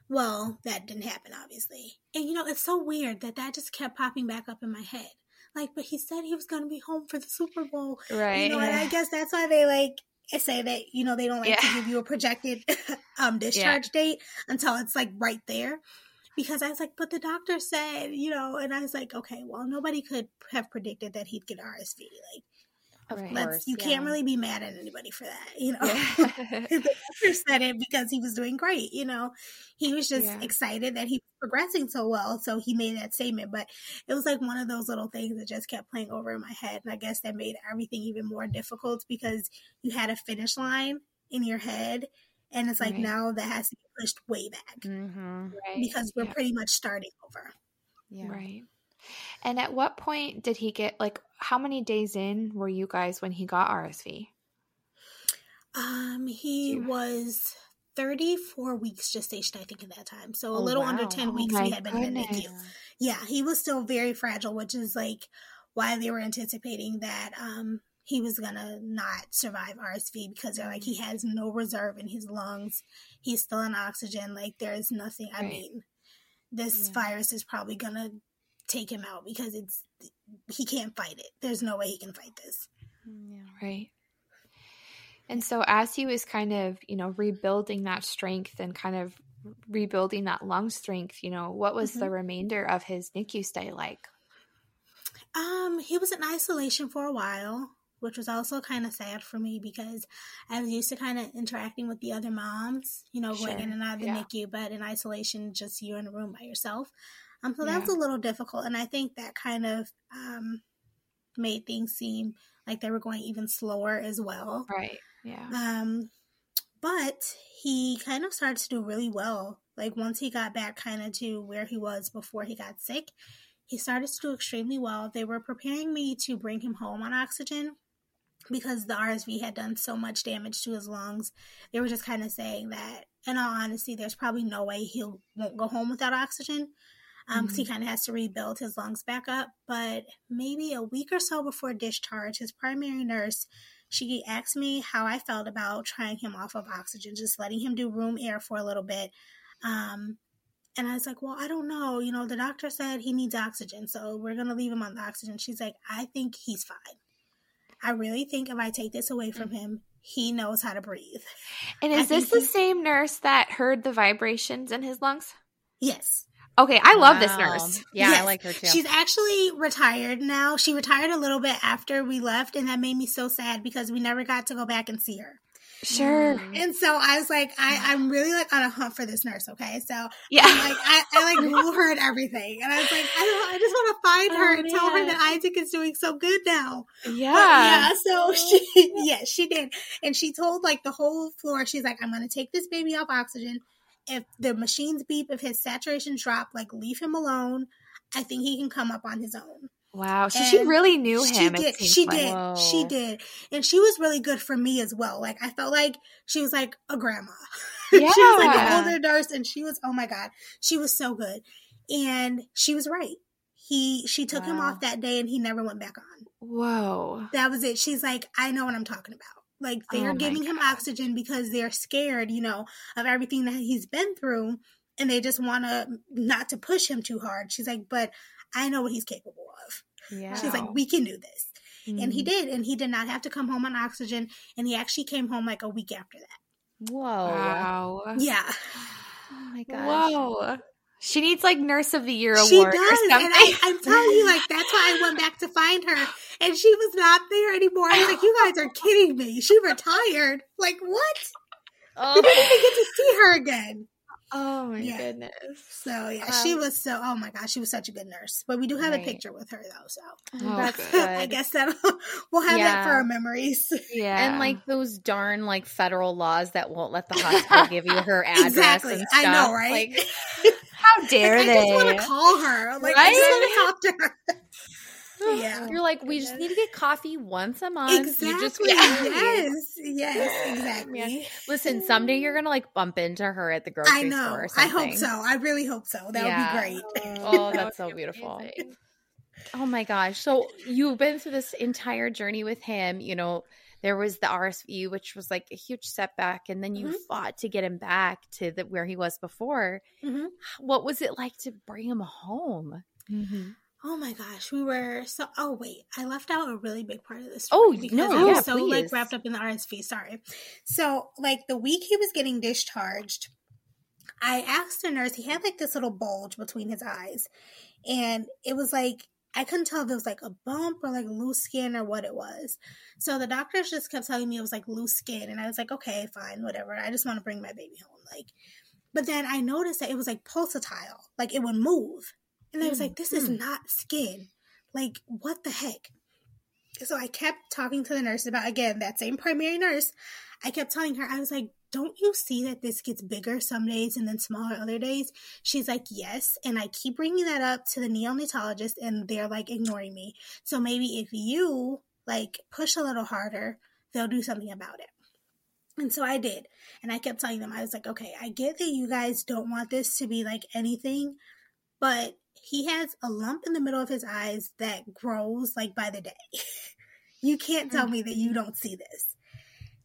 Well, that didn't happen, obviously. And you know, it's so weird that that just kept popping back up in my head. Like, but he said he was going to be home for the Super Bowl. Right. You know, and I guess that's why they like say that, you know, they don't like to give you a projected um discharge date until it's like right there. Because I was like, but the doctor said, you know, and I was like, okay, well, nobody could have predicted that he'd get RSV. Like, of Right. let's, course, you yeah. can't really be mad at anybody for that, you know. Yeah. the doctor said it because he was doing great, you know. He was just Yeah. excited that he was progressing so well, so he made that statement. But it was like one of those little things that just kept playing over in my head, and I guess that made everything even more difficult because you had a finish line in your head, and it's like Right. now that has to be pushed way back Mhm. right. because we're Yeah. pretty much starting over. Yeah. Right. And at what point did he get like how many days in were you guys when he got RSV? Um, he was. 34 weeks gestation, I think, at that time. So a Oh, little under 10 Oh weeks my we had been in the. NICU. yeah, he was still very fragile, which is like why they were anticipating that um he was gonna not survive RSV because they're like he has no reserve in his lungs. He's still on oxygen. Like there is nothing. I mean, this Yeah. virus is probably gonna take him out because it's he can't fight it. There's no way he can fight this. Yeah. Right. And so as he was kind of, you know, rebuilding that strength and kind of rebuilding that lung strength, you know, what was the remainder of his NICU stay like? Um, he was in isolation for a while, which was also kind of sad for me because I was used to kind of interacting with the other moms, you know, going in and out of the yeah. NICU, but in isolation, just you in a room by yourself. Um, so that Yeah. was a little difficult, and I think that kind of um made things seem like they were going even slower as well. Right. Yeah. Um, but he kind of started to do really well. Like once he got back kind of to where he was before he got sick, he started to do extremely well. They were preparing me to bring him home on oxygen because the RSV had done so much damage to his lungs. They were just kind of saying that, in all honesty, there's probably no way he won't go home without oxygen. Um, 'cause he kind of has to rebuild his lungs back up. But maybe a week or so before discharge, his primary nurse she asked me how I felt about trying him off of oxygen, just letting him do room air for a little bit. Um, and I was like, well, I don't know. You know, the doctor said he needs oxygen, so we're going to leave him on the oxygen. She's like, I think he's fine. I really think if I take this away from him, he knows how to breathe. And is this the he- same nurse that heard the vibrations in his lungs? Yes. Okay, I love this nurse. Yeah, I like her too. She's actually retired now. She retired a little bit after we left, and that made me so sad because we never got to go back and see her. Sure. Mm. And so I was like, I, I'm really like on a hunt for this nurse, okay? So Yeah. I'm like I, I like Google her and everything. And I was like, I don't I just want to find her Oh, and tell her that Isaac is doing so good now. yeah. But yeah, so she yes, she did. And she told like the whole floor, she's like, I'm gonna take this baby off oxygen if the machines beep, if his saturations drop, like leave him alone. I think he can come up on his own. Wow. So she really knew She him. did. She like. did. Whoa. She did. And she was really good for me as well. Like I felt like she was like a grandma. she was like an older nurse and she was oh my god. She was so good. And she was right. He she took him off that day and he never went back on. Whoa. That was it. She's like, I know what I'm talking about. Like they're Oh my giving him oxygen because they're scared, you know, of everything that he's been through and they just want to not to push him too hard. She's like, but I know what he's capable of. Yeah. She's like, we can do this. And he Mm. did. And he did not have to come home on oxygen. And he actually came home like a week after that. Whoa. Wow. Yeah. Oh my gosh. Whoa. She needs like Nurse of the Year She award does. or And. I, I'm telling you, like, that's why I went back to find her. And she was not there anymore. I was like, you guys are kidding me. She retired. Like, what? Oh. We didn't even get to see her again. oh my Yeah. goodness. So, yeah, she Um, was so, oh my gosh, she was such a good nurse. But we do have Right. a picture with her, though. So Oh, That's good. good. I guess that we'll have that for our memories. Yeah. And like those darn like federal laws that won't let the hospital give you her address Exactly. and I know, right? Like, how dare I they? just want to call her. Like, I just Right? want to talk to her. yeah. you're like, we just need to get coffee once a month. Exactly. You just Yes. Yes. Exactly. Yeah. Listen, someday you're gonna like bump into her at the grocery store. I know. store. Or I hope so. I really hope so. That Yeah. would be great. Oh, oh that's so beautiful. amazing. Oh my gosh. So you've been through this entire journey with him. You know, there was the RSV, which was like a huge setback, and then you Mhm. fought to get him back to the, where he was before. Mhm. What was it like to bring him home? Mm-hmm. Oh my gosh, we were so. Oh wait, I left out a really big part of this. Oh, story no, I was yeah, so like wrapped up in the RSV. Sorry. So like the week he was getting discharged, I asked the nurse. He had like this little bulge between his eyes, and it was like I couldn't tell if it was like a bump or like loose skin or what it was. So the doctors just kept telling me it was like loose skin, and I was like, okay, fine, whatever. I just want to bring my baby home, like. But then I noticed that it was like pulsatile, like it would move. And I was like, mm, this is mm. not skin. Like, what the heck? So I kept talking to the nurse about, again, that same primary nurse. I kept telling her, I was like, don't you see that this gets bigger some days and then smaller other days? She's like, yes. And I keep bringing that up to the neonatologist and they're like ignoring me. So maybe if you like push a little harder, they'll do something about it. And so I did. And I kept telling them, I was like, okay, I get that you guys don't want this to be like anything, but he has a lump in the middle of his eyes that grows like by the day. you can't tell mm-hmm. me that you don't see this.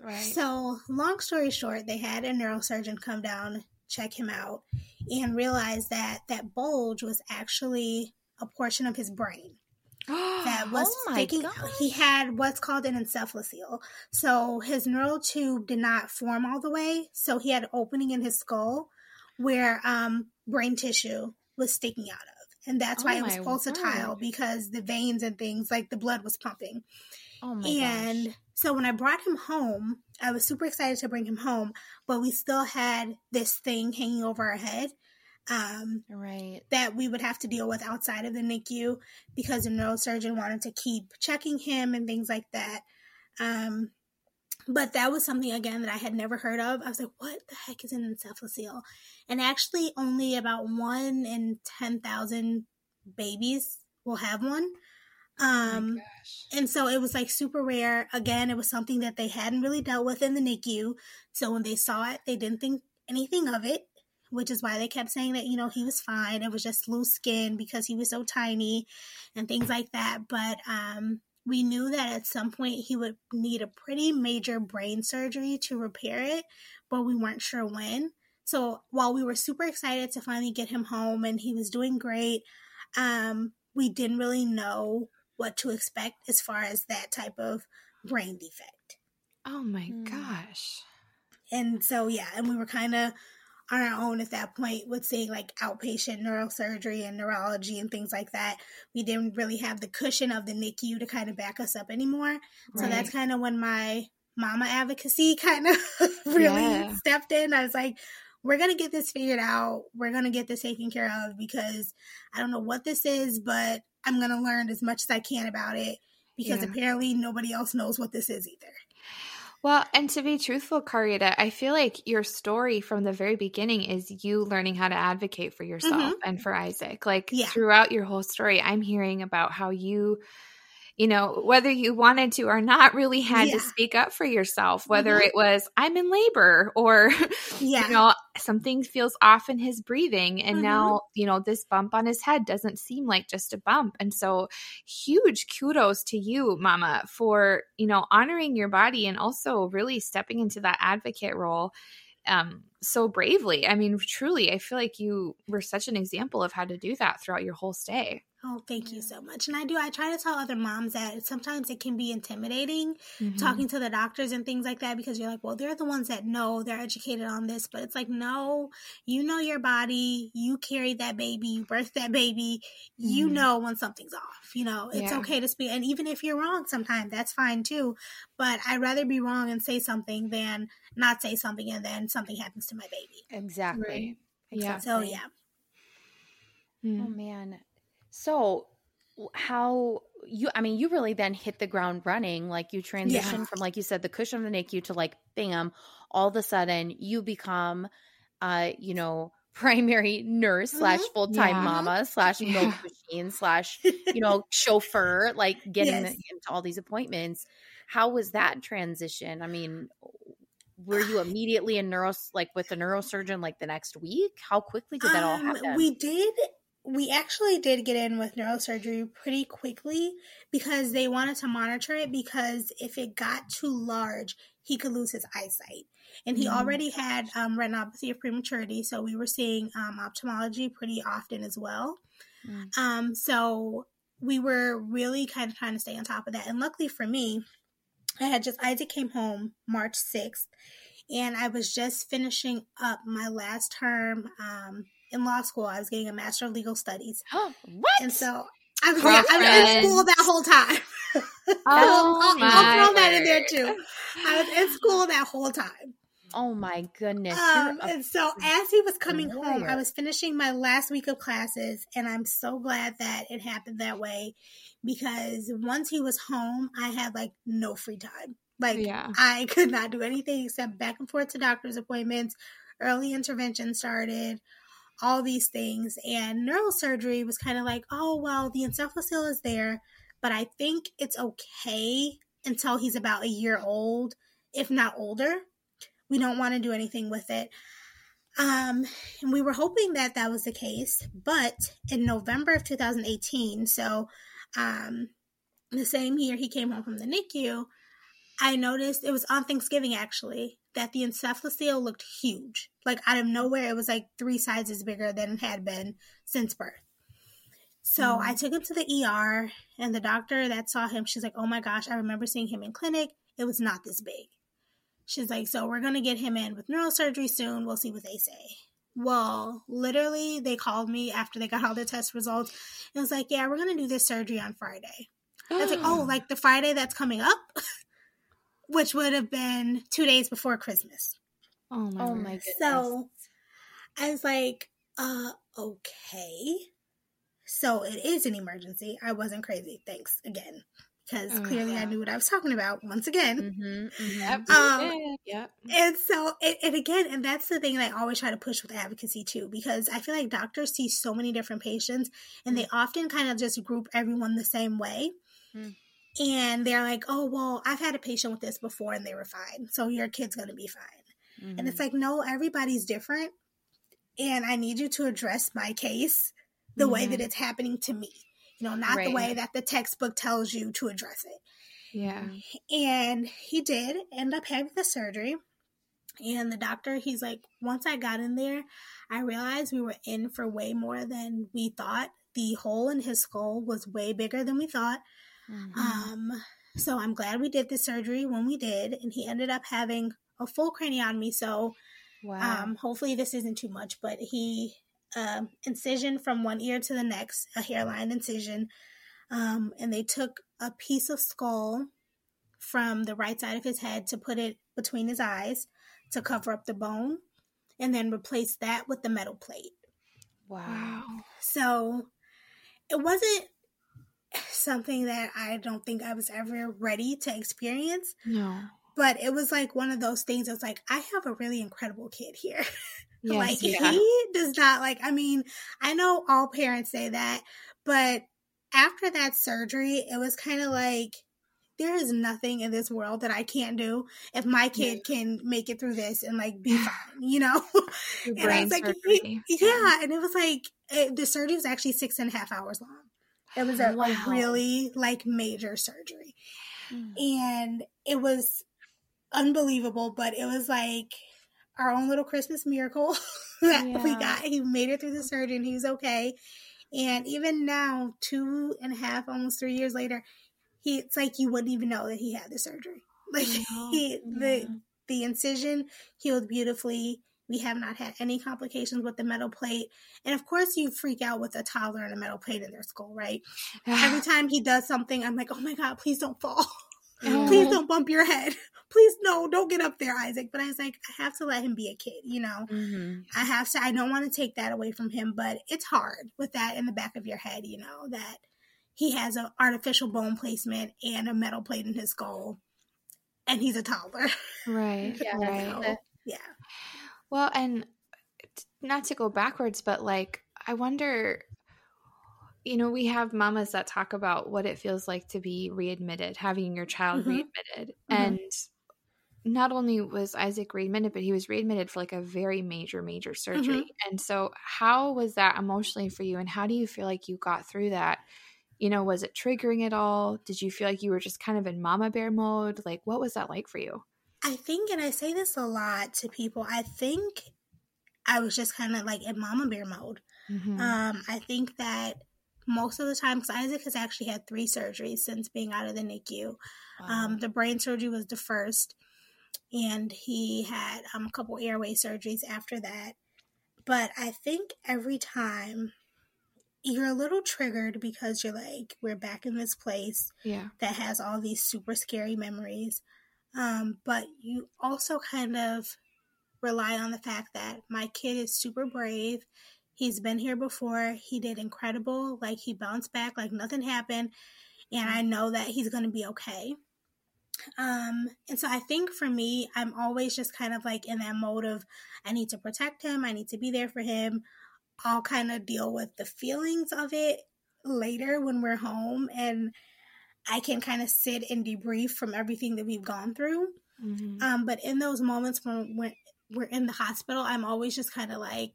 Right. So, long story short, they had a neurosurgeon come down, check him out, and realize that that bulge was actually a portion of his brain that was Oh sticking. gosh. He had what's called an encephalocele. So his neural tube did not form all the way. So he had an opening in his skull where um, brain tissue was sticking out of. And that's Oh why it was pulsatile word. because the veins and things like the blood was pumping. oh my and gosh. So when I brought him home, I was super excited to bring him home, but we still had this thing hanging over our head. Um, Right. that we would have to deal with outside of the NICU because the neurosurgeon wanted to keep checking him and things like that. Um, but that was something again that I had never heard of. I was like, "What the heck is an encephalocele?" And actually, only about one in ten thousand babies will have one. Um, and so it was like super rare. Again, it was something that they hadn't really dealt with in the NICU. So when they saw it, they didn't think anything of it, which is why they kept saying that, you know, he was fine. It was just loose skin because he was so tiny and things like that. But um, we knew that at some point he would need a pretty major brain surgery to repair it, but we weren't sure when. So while we were super excited to finally get him home and he was doing great, um, we didn't really know what to expect as far as that type of brain defect. oh my Hmm. gosh. And so, yeah, and we were kind of on our own at that point with seeing like outpatient neurosurgery and neurology and things like that. We didn't really have the cushion of the NICU to kind of back us up anymore. So that's kind of when my mama advocacy kind of really Yeah. stepped in. I was like, we're going to get this figured out. We're going to get this taken care of because I don't know what this is, but I'm going to learn as much as I can about it because Yeah. apparently nobody else knows what this is either. Well, and to be truthful, Carita, I feel like your story from the very beginning is you learning how to advocate for yourself Mhm. and for Isaac. Like Yeah. throughout your whole story, I'm hearing about how you, you know, whether you wanted to or not, really had Yeah. to speak up for yourself, whether Mhm. it was, I'm in labor or, Yeah. you know, something feels off in his breathing. And Mhm. now, you know, this bump on his head doesn't seem like just a bump. And so, huge kudos to you, Mama, for, you know, honoring your body and also really stepping into that advocate role um so bravely. I mean, truly, I feel like you were such an example of how to do that throughout your whole stay. Oh, thank you so much. And I do, I try to tell other moms that sometimes it can be intimidating Mm-hmm. talking to the doctors and things like that because you're like, well, they're the ones that know, they're educated on this. But it's like, no, you know your body, you carried that baby, you birthed that baby, you Mhm. know when something's off. You know, it's Yeah. okay to speak. And even if you're wrong sometimes, that's fine too. But I'd rather be wrong and say something than not say something and then something happens to my baby. Exactly. Right. Yeah. So, yeah. Mm. Oh man. So how you I mean you really then hit the ground running like you transition from like you said the cushion of the NICU to like bam all of a sudden you become uh you know primary nurse slash Mhm. full-time Yeah. mama slash milk machine slash you know chauffeur like getting Yes. into all these appointments how was that transition i mean were you immediately a neuro like with a neurosurgeon like the next week how quickly did that all Um, happen We did. We actually did get in with neurosurgery pretty quickly because they wanted to monitor it because if it got too large, he could lose his eyesight. And he Mhm. already had um, retinopathy of prematurity, so we were seeing um, ophthalmology pretty often as well. Mm. Um, so we were really kind of trying to stay on top of that. And luckily for me, I had just Isaac came home March 6th, and I was just finishing up my last term um, in law school. I was getting a Master of Legal Studies. Oh what And so I was, yeah, I was in school that whole time. Oh, I'll, my I'll throw that in there too. I was in school that whole time. Oh my goodness. Um, and so as he was coming home. I was finishing my last week of classes, and I'm so glad that it happened that way because once he was home, I had like no free time. Like Yeah. I could not do anything except back and forth to doctor's appointments. Early intervention started, all these things, and neurosurgery was kind of like, oh well, the encephalocele is there, but I think it's okay until he's about a year old, if not older. We don't want to do anything with it. Um, and we were hoping that that was the case, but in November of 2018, so um, the same year he came home from the NICU, I noticed it was on Thanksgiving actually that the encephalocele looked huge. Like out of nowhere, it was like three sizes bigger than it had been since birth. So I took him to the ER, and the doctor that saw him, she's like, "Oh my gosh, I remember seeing him in clinic. It was not this big." She's like, so we're going to get him in with neurosurgery soon. We'll see what they say. Well, literally, they called me after they got all the test results. And was like, yeah, we're going to do this surgery on Friday. I was like, oh, like the Friday that's coming up, which would have been two days before Christmas. Oh my, oh my goodness. So I was like, uh, okay. So it is an emergency. I wasn't crazy. Thanks again. Because Oh, clearly I knew what I was talking about once again. Mhm, mhm. Um, you. Yep. And so, and, and again, and that's the thing that I always try to push with advocacy too, because I feel like doctors see so many different patients and they often kind of just group everyone the same way. Mm. And they're like, oh, well, I've had a patient with this before and they were fine. So your kid's going to be fine. And it's like, no, everybody's different. And I need you to address my case the way Mhm. that it's happening to me. You know, not the way that the textbook tells you to address it. Yeah. And he did end up having the surgery. And the doctor, he's like, once I got in there, I realized we were in for way more than we thought. The hole in his skull was way bigger than we thought. Mhm. Um, so I'm glad we did the surgery when we did. And he ended up having a full craniotomy. So wow. um, hopefully this isn't too much, but he um, incision from one ear to the next, a hairline incision, um, and they took a piece of skull from the right side of his head to put it between his eyes to cover up the bone, and then replace that with the metal plate. wow. So it wasn't something that I don't think I was ever ready to experience. No. but it was like one of those things. It was like I have a really incredible kid here. Yes, like yeah. he does not like. I mean, I know all parents say that, but after that surgery, it was kind of like there is nothing in this world that I can't do if my kid can make it through this and like be fine, you know? And I was like, surgery. yeah, and it was like it, the surgery was actually six and a half hours long. It was a, a Wow. really like major surgery, Mm. and it was unbelievable. But it was like our own little Christmas miracle that we got. He made it through the surgery, and he was okay. And even now, two and a half, almost three years later, he it's like you wouldn't even know that he had the surgery. Like he the Yeah. the incision healed beautifully. We have not had any complications with the metal plate. And of course you freak out with a toddler and a metal plate in their skull, right? Every time he does something, I'm like, Oh my god, please don't fall. Yeah. Please don't bump your head. Please no, don't get up there, Isaac. But I was like, I have to let him be a kid, you know. Mhm. I have to I don't want to take that away from him, but it's hard with that in the back of your head, you know, that he has an artificial bone placement and a metal plate in his skull. And he's a toddler. right, Yeah, right. So, yeah. Well, and not to go backwards, but like, I wonder, you know, we have mamas that talk about what it feels like to be readmitted, having your child Mhm. readmitted. Mhm. And not only was Isaac readmitted, but he was readmitted for like a very major, major surgery. And so, how was that emotionally for you? And how do you feel like you got through that? You know, was it triggering at all? Did you feel like you were just kind of in mama bear mode? Like, what was that like for you? I think, and I say this a lot to people, I think I was just kind of like in mama bear mode. Mhm. Um, I think that most of the time, because Isaac has actually had three surgeries since being out of the NICU. Um, the brain surgery was the first, and he had um, a couple airway surgeries after that. But I think every time you're a little triggered because you're like, we're back in this place yeah. that has all these super scary memories. Um, but you also kind of rely on the fact that my kid is super brave. He's been here before. He did incredible. Like he bounced back like nothing happened. And I know that he's going to be okay. Um, and so I think for me, I'm always just kind of like in that mode of I need to protect him. I need to be there for him. I'll kind of deal with the feelings of it later when we're home and I can kind of sit and debrief from everything that we've gone through. Mhm. Um, but in those moments when we're, we're in the hospital, I'm always just kind of like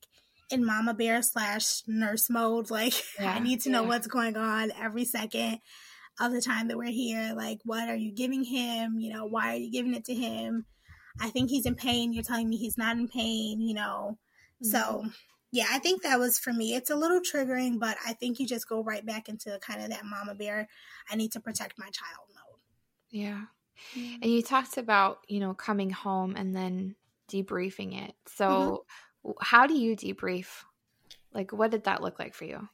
in mama bear slash nurse mode. Like Yeah, I need to know yeah. what's going on every second of the time that we're here. Like, what are you giving him? You know, why are you giving it to him? I think he's in pain. You're telling me he's not in pain, you know? So, yeah, I think that was for me. It's a little triggering, but I think you just go right back into kind of that mama bear. I need to protect my child mode. Yeah. And you talked about, you know, coming home and then debriefing it. So, w how do you debrief? Like, what did that look like for you?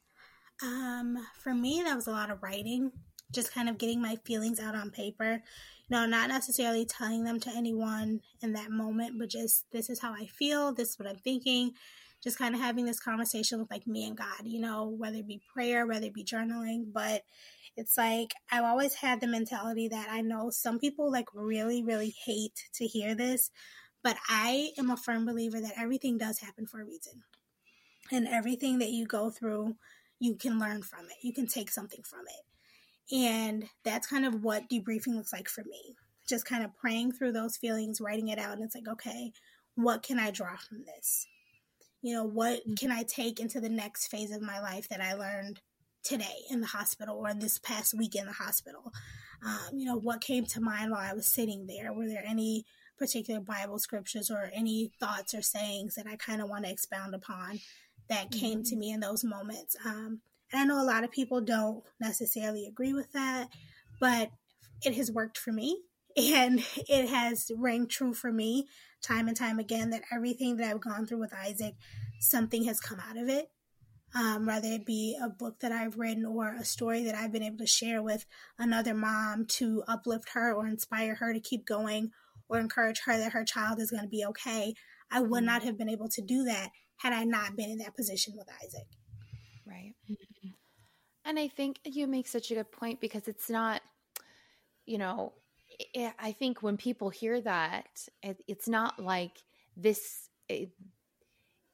Um, for me, that was a lot of writing, just kind of getting my feelings out on paper. No, not necessarily telling them to anyone in that moment, but just this is how I feel, this is what I'm thinking. Just kind of having this conversation with like me and God, you know, whether it be prayer, whether it be journaling. But it's like I've always had the mentality that I know some people like really, really hate to hear this, but I am a firm believer that everything does happen for a reason. And everything that you go through, you can learn from it. You can take something from it. And that's kind of what debriefing looks like for me. Just kind of praying through those feelings, writing it out, and it's like, okay, what can I draw from this? You know, what can I take into the next phase of my life that I learned today in the hospital or this past week in the hospital? Um, you know, what came to mind while I was sitting there? Were there any particular Bible scriptures or any thoughts or sayings that I kind of want to expound upon that came to me in those moments? Um, and I know a lot of people don't necessarily agree with that, but it has worked for me and it has rang true for me time and time again that everything that I've gone through with Isaac, something has come out of it. Um, whether it be a book that I've written or a story that I've been able to share with another mom to uplift her or inspire her to keep going or encourage her that her child is going to be okay. I would not have been able to do that had I not been in that position with Isaac. Right. And I think you make such a good point because it's not, you know, I think when people hear that, it, it's not like this. It,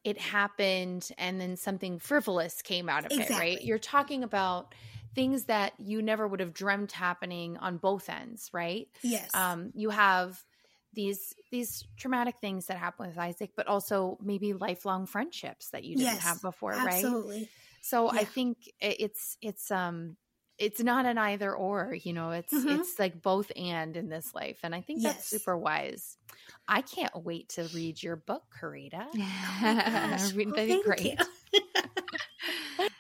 it happened and then something frivolous came out of exactly. it, right? You're talking about things that you never would have dreamt happening on both ends, right? Yes. Um, you have these these traumatic things that happen with Isaac, but also maybe lifelong friendships that you didn't yes, have before, absolutely. right? Absolutely. So yeah. I think it's it's um it's not an either or you know it's mm-hmm. it's like both and in this life and i think yes. that's super wise. I can't wait to read your book karita. Oh that'd be great.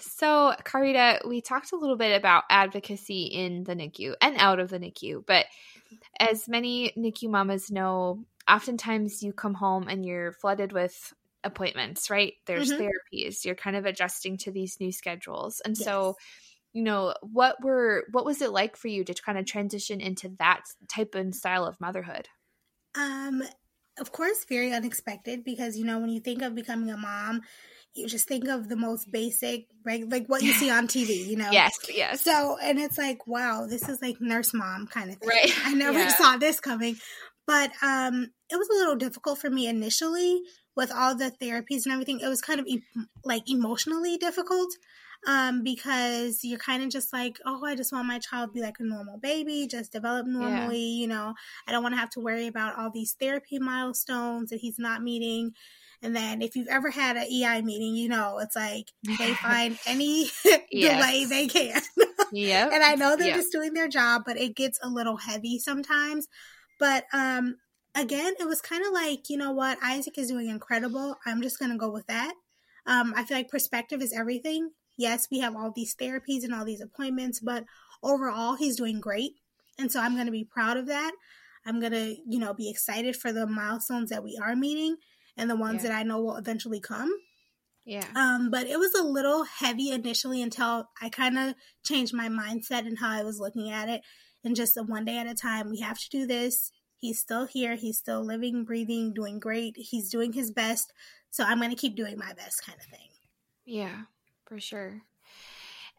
so karita we talked a little bit about advocacy in the nicu and out of the nicu but as many nicu mamas know oftentimes you come home and you're flooded with appointments, right? There's mm-hmm. therapies. You're kind of adjusting to these new schedules. And yes. so, you know, what were what was it like for you to kind of transition into that type and style of motherhood? Um of course very unexpected because you know when you think of becoming a mom, you just think of the most basic, right? Like what you see on TV, you know? yes, yes. So, and it's like, wow, this is like nurse mom kind of thing. Right. I never yeah. saw this coming. But um, it was a little difficult for me initially with all the therapies and everything. It was kind of e- like emotionally difficult um, because you're kind of just like, oh, I just want my child to be like a normal baby, just develop normally. Yeah. You know, I don't want to have to worry about all these therapy milestones that he's not meeting. And then if you've ever had an EI meeting, you know, it's like they find any delay they can. yeah. And I know they're yep. just doing their job, but it gets a little heavy sometimes. But um, again, it was kind of like, you know what, Isaac is doing incredible. I'm just going to go with that. Um, I feel like perspective is everything. Yes, we have all these therapies and all these appointments, but overall, he's doing great. And so I'm going to be proud of that. I'm going to, you know, be excited for the milestones that we are meeting and the ones yeah. that I know will eventually come. Yeah. Um, but it was a little heavy initially until I kind of changed my mindset and how I was looking at it and just a one day at a time. We have to do this. He's still here. He's still living, breathing, doing great. He's doing his best. So I'm going to keep doing my best, kind of thing. Yeah, for sure.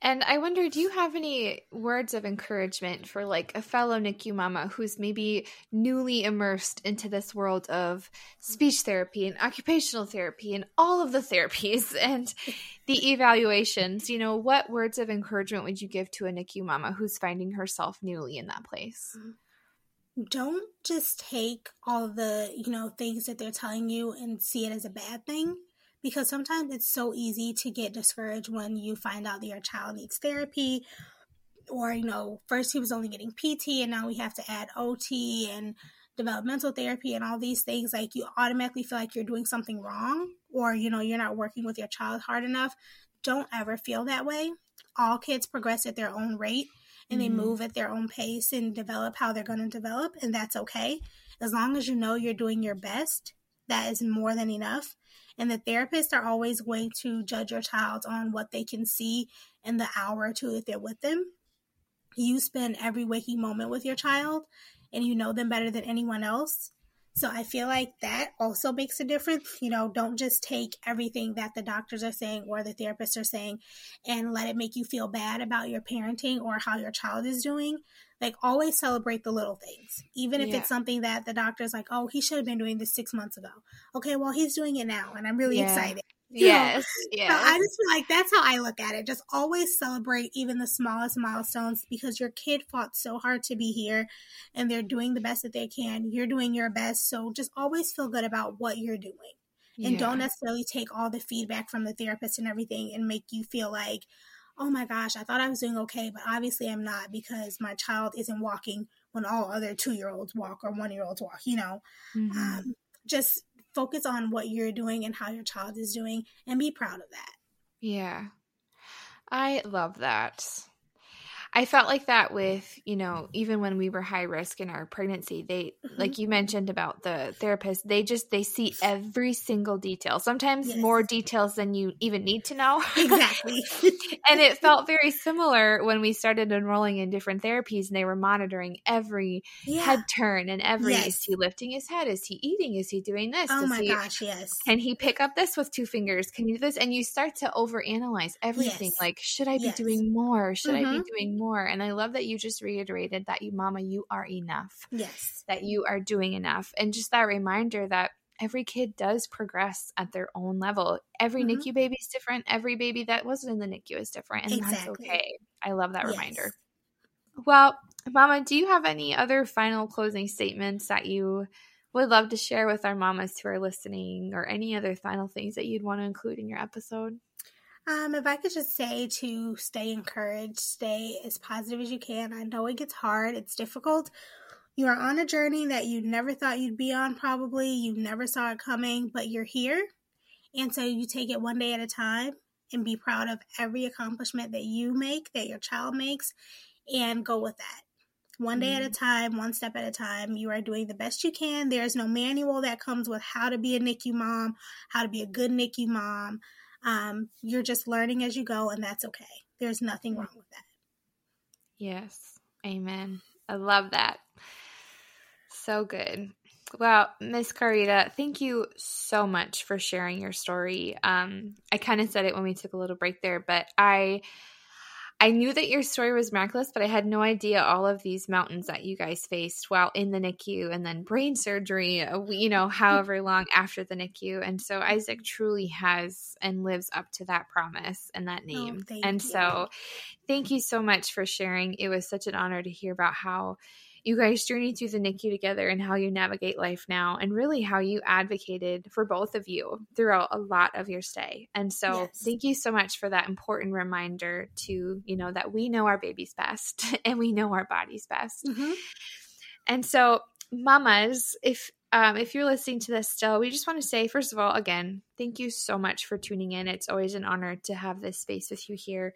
And I wonder, do you have any words of encouragement for like a fellow NICU mama who's maybe newly immersed into this world of speech therapy and occupational therapy and all of the therapies and the evaluations? You know, what words of encouragement would you give to a NICU mama who's finding herself newly in that place? Mm. Don't just take all the, you know, things that they're telling you and see it as a bad thing because sometimes it's so easy to get discouraged when you find out that your child needs therapy or you know first he was only getting pt and now we have to add ot and developmental therapy and all these things like you automatically feel like you're doing something wrong or you know you're not working with your child hard enough. Don't ever feel that way. All kids progress at their own rate and mm-hmm. they move at their own pace and develop how they're going to develop and that's okay as long as you know you're doing your best that is more than enough and the therapists are always going to judge your child on what they can see in the hour or two that they're with them. You spend every waking moment with your child and you know them better than anyone else. So I feel like that also makes a difference. You know, don't just take everything that the doctors are saying or the therapists are saying and let it make you feel bad about your parenting or how your child is doing like always celebrate the little things even if yeah. it's something that the doctor's like oh he should have been doing this six months ago okay well he's doing it now and i'm really yeah. excited yes yes so i just feel like that's how i look at it just always celebrate even the smallest milestones because your kid fought so hard to be here and they're doing the best that they can you're doing your best so just always feel good about what you're doing and yeah. don't necessarily take all the feedback from the therapist and everything and make you feel like oh my gosh, I thought I was doing okay, but obviously I'm not because my child isn't walking when all other two year olds walk or one year olds walk, you know. Mm-hmm. Um, just focus on what you're doing and how your child is doing and be proud of that. Yeah. I love that. I felt like that with, you know, even when we were high risk in our pregnancy, they mm-hmm. like you mentioned about the therapist, they just they see every single detail. Sometimes yes. more details than you even need to know. Exactly. and it felt very similar when we started enrolling in different therapies and they were monitoring every yeah. head turn and every yes. is he lifting his head? Is he eating? Is he doing this? Oh Does my he, gosh, yes. Can he pick up this with two fingers? Can he do this? And you start to overanalyze everything. Yes. Like, should I be doing more? Should mm-hmm. I be mm-hmm. doing more? More. And I love that you just reiterated that you, mama, you are enough. Yes. That you are doing enough. And just that reminder that every kid does progress at their own level. Every mm-hmm. NICU baby is different. Every baby that wasn't in the NICU is different. And exactly. that's okay. I love that yes. reminder. Well, Mama, do you have any other final closing statements that you would love to share with our mamas who are listening or any other final things that you'd want to include in your episode? Um, if I could just say to stay encouraged, stay as positive as you can. I know it gets hard, it's difficult. You are on a journey that you never thought you'd be on, probably. You never saw it coming, but you're here. And so you take it one day at a time and be proud of every accomplishment that you make, that your child makes, and go with that. One day mm. at a mm-hmm. time, one step at a time. You are doing the best you can. There's no manual that comes with how to be a NICU mom, how to be a good NICU mom. Um, you're just learning as you go, and that's okay. There's nothing wrong with that. Yes. Amen. I love that. So good. Well, Miss Carita, thank you so much for sharing your story. Um, I kind of said it when we took a little break there, but I I knew that your story was miraculous, but I had no idea all of these mountains that you guys faced while in the NICU and then brain surgery, uh, you know, however long after the NICU. And so Isaac truly has and lives up to that promise and that oh, name. Oh, and you. so thank you so much for sharing. It was such an honor to hear about how you guys journey through the NICU together and how you navigate life now, and really how you advocated for both of you throughout a lot of your stay. And so, yes. thank you so much for that important reminder to, you know, that we know our babies best and we know our bodies best. Mm-hmm. And so, mamas, if um, if you're listening to this still, we just want to say, first of all, again, thank you so much for tuning in. It's always an honor to have this space with you here.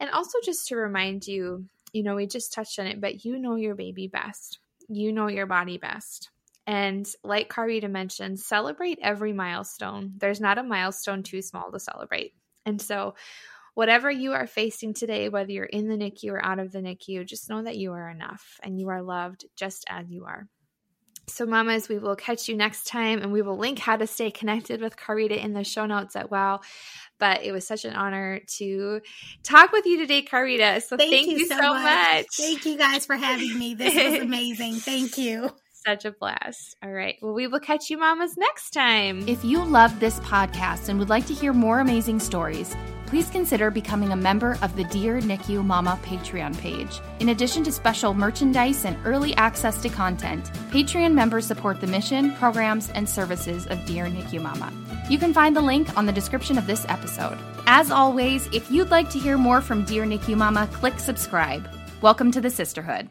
And also just to remind you you know, we just touched on it, but you know your baby best. You know your body best. And like Carita mentioned, celebrate every milestone. There's not a milestone too small to celebrate. And so, whatever you are facing today, whether you're in the NICU or out of the NICU, just know that you are enough and you are loved just as you are. So, mamas, we will catch you next time and we will link how to stay connected with Carita in the show notes at well. But it was such an honor to talk with you today, Carita. So, thank, thank you, you, so, much. much. Thank you guys for having me. This was amazing. thank you. Such a blast. All right. Well, we will catch you, mamas, next time. If you love this podcast and would like to hear more amazing stories, please consider becoming a member of the Dear NICU Mama Patreon page. In addition to special merchandise and early access to content, Patreon members support the mission, programs, and services of Dear NICU Mama. You can find the link on the description of this episode. As always, if you'd like to hear more from Dear NICU Mama, click subscribe. Welcome to the sisterhood.